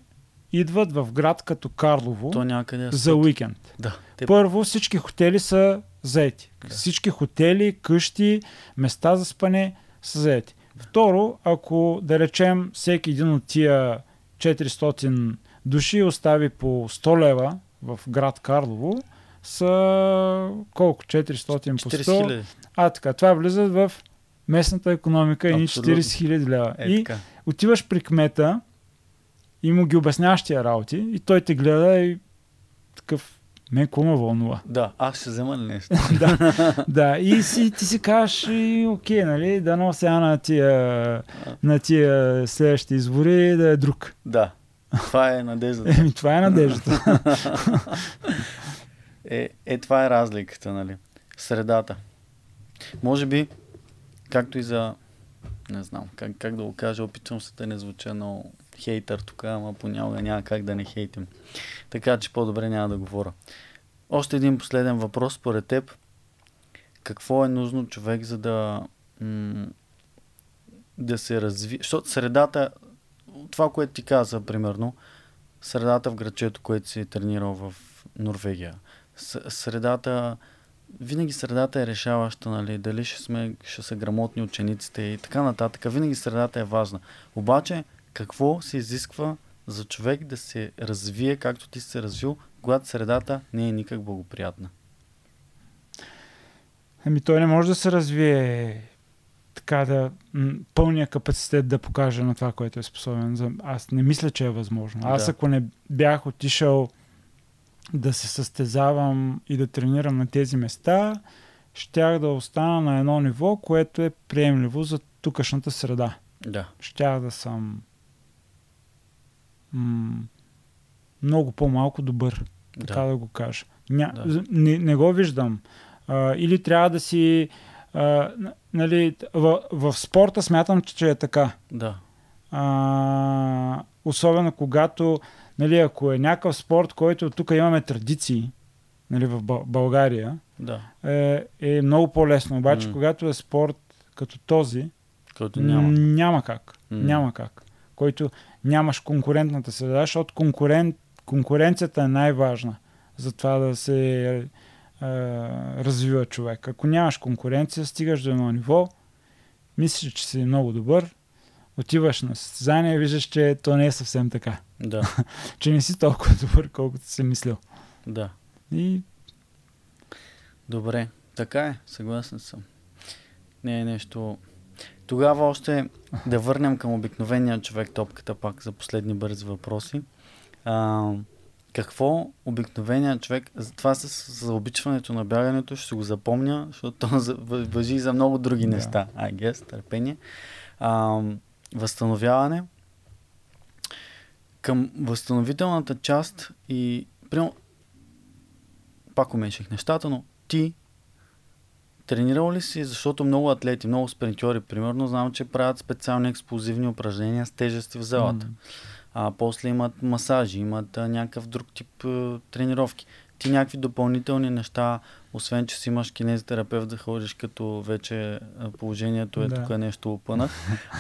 идват в град като Карлово То някъде е за уикенд. Да. Първо, всички хотели са заети. Да. Всички хотели, къщи, места за спане са заети. Второ, ако да речем всеки един от тия 400 души остави по 100 лева в град Карлово, са колко? 400 по 40 100? хиляди. А, така. Това влиза в местната економика и Абсолютно. 40 хиляди лева. Е, и отиваш при кмета и му ги обясняваш тия работи и той те гледа и такъв мен какво ме вълнува. Да, аз ще взема ли нещо? да, да, и си, ти си кажеш, и, окей, нали, да сега на тия, на тия следващите избори да е друг. да. Това е надеждата. Еми, това е надеждата. Е, е, това е разликата, нали? Средата. Може би, както и за... Не знам, как, как да го кажа, опитвам се да не звуча много хейтър тук, ама понякога няма как да не хейтим. Така че по-добре няма да говоря. Още един последен въпрос според теб. Какво е нужно човек, за да м- да се разви... Защото средата, това, което ти каза, примерно, средата в грачето, което си е тренирал в Норвегия, с- средата, винаги средата е решаваща, нали, дали ще, сме, ще са грамотни учениците и така нататък. Винаги средата е важна. Обаче, какво се изисква за човек да се развие, както ти се развил, когато средата не е никак благоприятна? Еми, той не може да се развие така да м, пълния капацитет да покаже на това, което е способен. За... Аз не мисля, че е възможно. Аз Да. ако не бях отишъл да се състезавам и да тренирам на тези места, щях да остана на едно ниво, което е приемливо за тукашната среда. Да. Щях да съм м- много по-малко добър така да, Да. го кажа. Ня, Да. не, не го виждам. А, или трябва да си. А, нали, в, в спорта смятам, че, че е така. Да. А, особено когато, нали, ако е някакъв спорт, който тук имаме традиции, нали, в Бъл- България, Да. е, е много по-лесно. Обаче, М. когато е спорт като този, Който няма. Няма как. М. Няма как. Който нямаш конкурентната среда, защото конкурент, конкуренцията е най-важна за това да се е, развива човек. Ако нямаш конкуренция, стигаш до едно ниво, мислиш, че си много добър, отиваш на състезание и виждаш, че то не е съвсем така. Да. Че не си толкова добър, колкото си мислил. Да. И Добре, така е, съгласен съм. Не е нещо... Тогава още да върнем към обикновения човек топката пак за последни бързи въпроси. А, какво обикновеният човек, това с за обичването на бягането ще го запомня, защото то въжи и за много други неща. I guess, търпение. А, възстановяване. Към възстановителната част и примерно, пак уменших нещата, но ти тренирал ли си, защото много атлети, много спринтьори, примерно, знам, че правят специални експлозивни упражнения с тежести в залата. М. А после имат масажи, имат а, някакъв друг тип а, тренировки. Ти някакви допълнителни неща, освен че си имаш кинезитерапевт да ходиш, като вече положението е Да. тук е нещо опънат.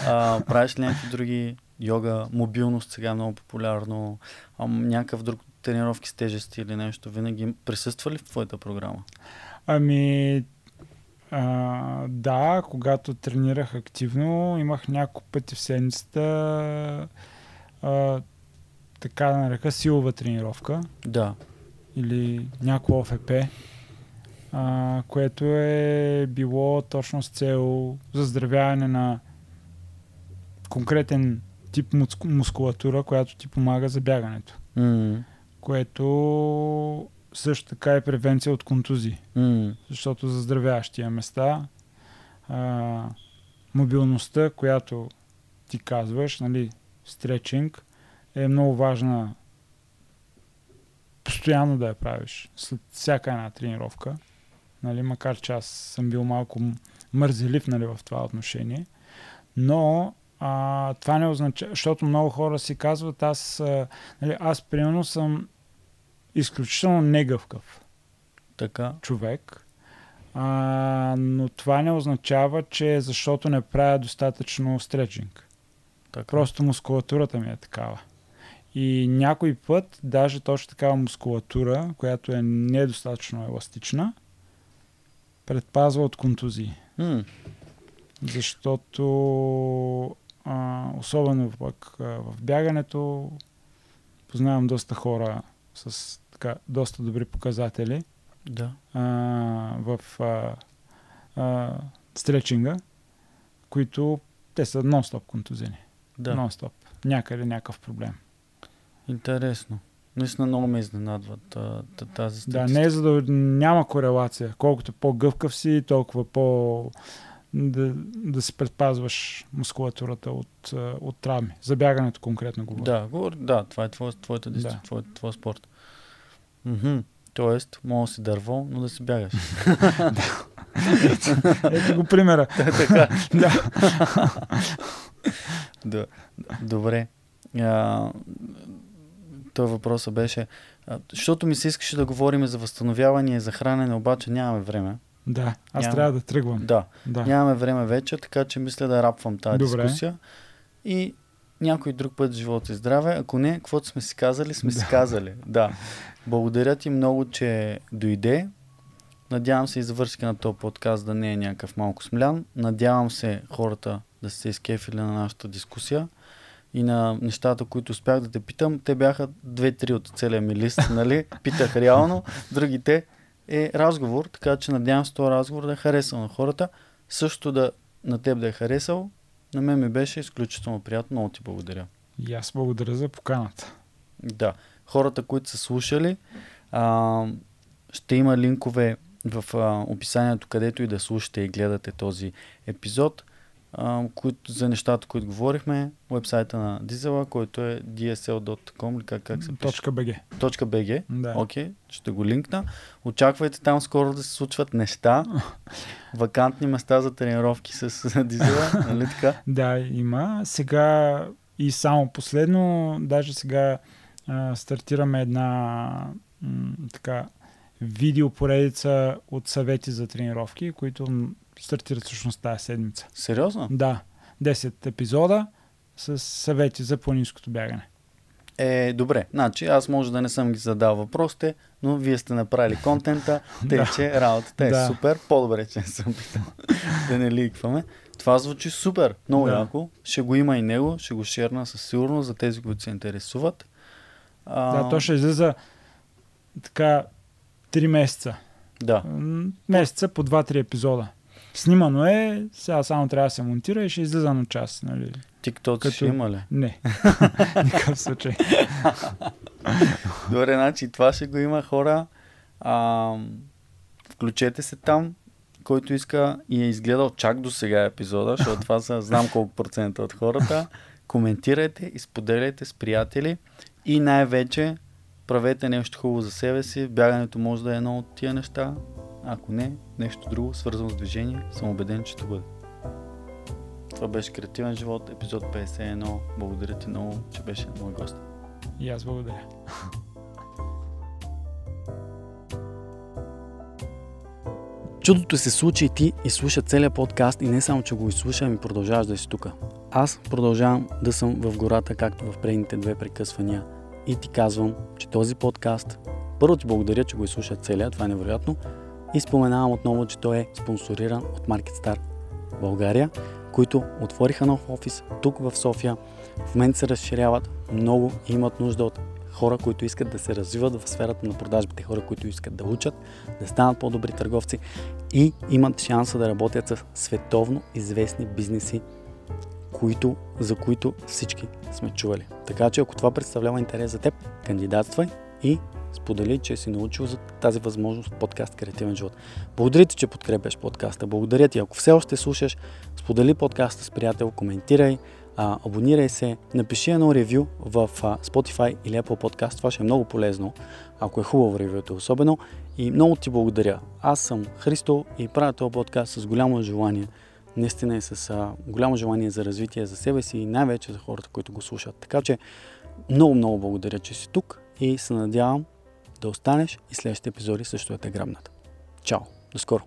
А, правиш ли някакви други йога, мобилност сега е много популярно, а, някакъв друг тренировки с тежести или нещо, винаги присъства ли в твоята програма? Ами, а, да, когато тренирах активно, имах няколко пъти в седмицата а, така да нарека силова тренировка Да. или някакво ОФП, а, което е било точно с цел заздравяване на конкретен тип муску- мускулатура, която ти помага за бягането. М, Което също така е превенция от контузии. м, защото заздравяваш тия места, а, мобилността, която ти казваш, нали, стречинг, е много важна постоянно да я правиш, след всяка една тренировка, нали, макар че аз съм бил малко мързелив нали, в това отношение, но а, това не означава, защото много хора си казват, аз, а, нали, аз примерно съм изключително негъвкав Така. човек. А, но това не означава, че е защото не правя достатъчно стречинг. така. Просто мускулатурата ми е такава. И някой път, даже точно такава мускулатура, която е недостатъчно еластична, предпазва от контузии. М, Защото а, особено пък а, в бягането познавам доста хора с така, доста добри показатели да. а, в а, а, стречинга, които те са нон-стоп контузени. Да. Нон-стоп. Някъде някакъв проблем. Интересно. Наистина много ме изненадват тази Да, статистика. не е за да няма корелация. Колкото по-гъвкав си, толкова по да, да си предпазваш мускулатурата от, от травми. За бягането конкретно говоря. Да, говори, да, това е твоя, твоята дисциплина, Да. твоя, твоя спорт. Мгм. Тоест, мога да си дърво, но да си бягаш. Ето го примера. така. да. Добре. А, той въпросът беше, защото ми се искаше да говорим за възстановяване и за хранене, обаче нямаме време. Да, аз Няма. трябва да тръгвам. Да, Да. нямаме време вече, така че мисля да рапвам тази Добре. дискусия. И някой друг път живот и здраве. Ако не, каквото сме си казали, сме си Да. казали. Да. Благодаря ти много, че дойде. Надявам се и на този подкаст да не е някакъв малко смлян. Надявам се хората да се изкефили на нашата дискусия и на нещата, които успях да те питам. Те бяха две-три от целия ми лист, нали? Питах реално. Другите е разговор, така че надявам се този разговор да е харесал на хората. Също да на теб да е харесал. На мен ми беше изключително приятно. Много ти благодаря. И аз благодаря за поканата. Да. Хората, които са слушали, а, ще има линкове в а, описанието, където и да слушате и гледате този епизод, а, които, за нещата, които говорихме, вебсайта на Дизела, който е dsl.com или как, как се пише? Точка БГ. .bg. Да. Окей, ще го линкна. Очаквайте там скоро да се случват неща. Вакантни места за тренировки с Дизела, нали така? Да, има. Сега и само последно, даже сега а, стартираме една м, така видеопоредица от съвети за тренировки, които стартират всъщност тази седмица. Сериозно? Да, 10 епизода с съвети за планинското бягане. Е, добре. Значи, аз може да не съм ги задал въпросите, но вие сте направили контента, тъй Да. че работата е Да. супер. По-добре, че не съм питал да не ликваме. Това звучи супер. Много Да. яко. Ще го има и него. Ще го шерна със сигурност за тези, които се интересуват. А, Да, то ще излиза така 3 месеца. Да. Месеца по 2-3 епизода. Снимано е, сега само трябва да се монтира и ще излиза на час. Нали? TikTok Като- ще има ли? Не, никакъв случай. Добре, значи това ще го има хора. А, включете се там, който иска и е изгледал чак до сега епизода, защото това са знам колко процента от хората. Коментирайте и споделяйте с приятели и най-вече правете нещо хубаво за себе си. Бягането може да е едно от тия неща. Ако не, нещо друго, свързано с движение, съм убеден, че ще бъде. Това беше Креативен живот, епизод 51. Благодаря ти много, че беше мой гост. И аз благодаря. Чудото се случи и ти изслуша целият подкаст и не само, че го изслуша, ами продължаваш да си тук. Аз продължавам да съм в гората, както в предните две прекъсвания. И ти казвам, че този подкаст, първо ти благодаря, че го изслуша целият, това е невероятно. И споменавам отново, че той е спонсориран от MarketStar България, които отвориха нов офис тук в София. В момента се разширяват много и имат нужда от хора, които искат да се развиват в сферата на продажбите, хора, които искат да учат, да станат по-добри търговци и имат шанса да работят с световно известни бизнеси, които, за които всички сме чували. Така че ако това представлява интерес за теб, кандидатствай и сподели, че си научил за тази възможност подкаст Креативен живот. Благодаря ти, че подкрепяш подкаста. Благодаря ти. Ако все още слушаш, сподели подкаста с приятел, коментирай, абонирай се, напиши едно ревю в Spotify или Apple Podcast. Това ще е много полезно, ако е хубаво ревюто особено. И много ти благодаря. Аз съм Христо и правя този подкаст с голямо желание. Наистина е с а, голямо желание за развитие за себе си и най-вече за хората, които го слушат. Така че много, много благодаря, че си тук и се надявам да останеш и следващите епизоди също да те грабнат. Чао! До скоро!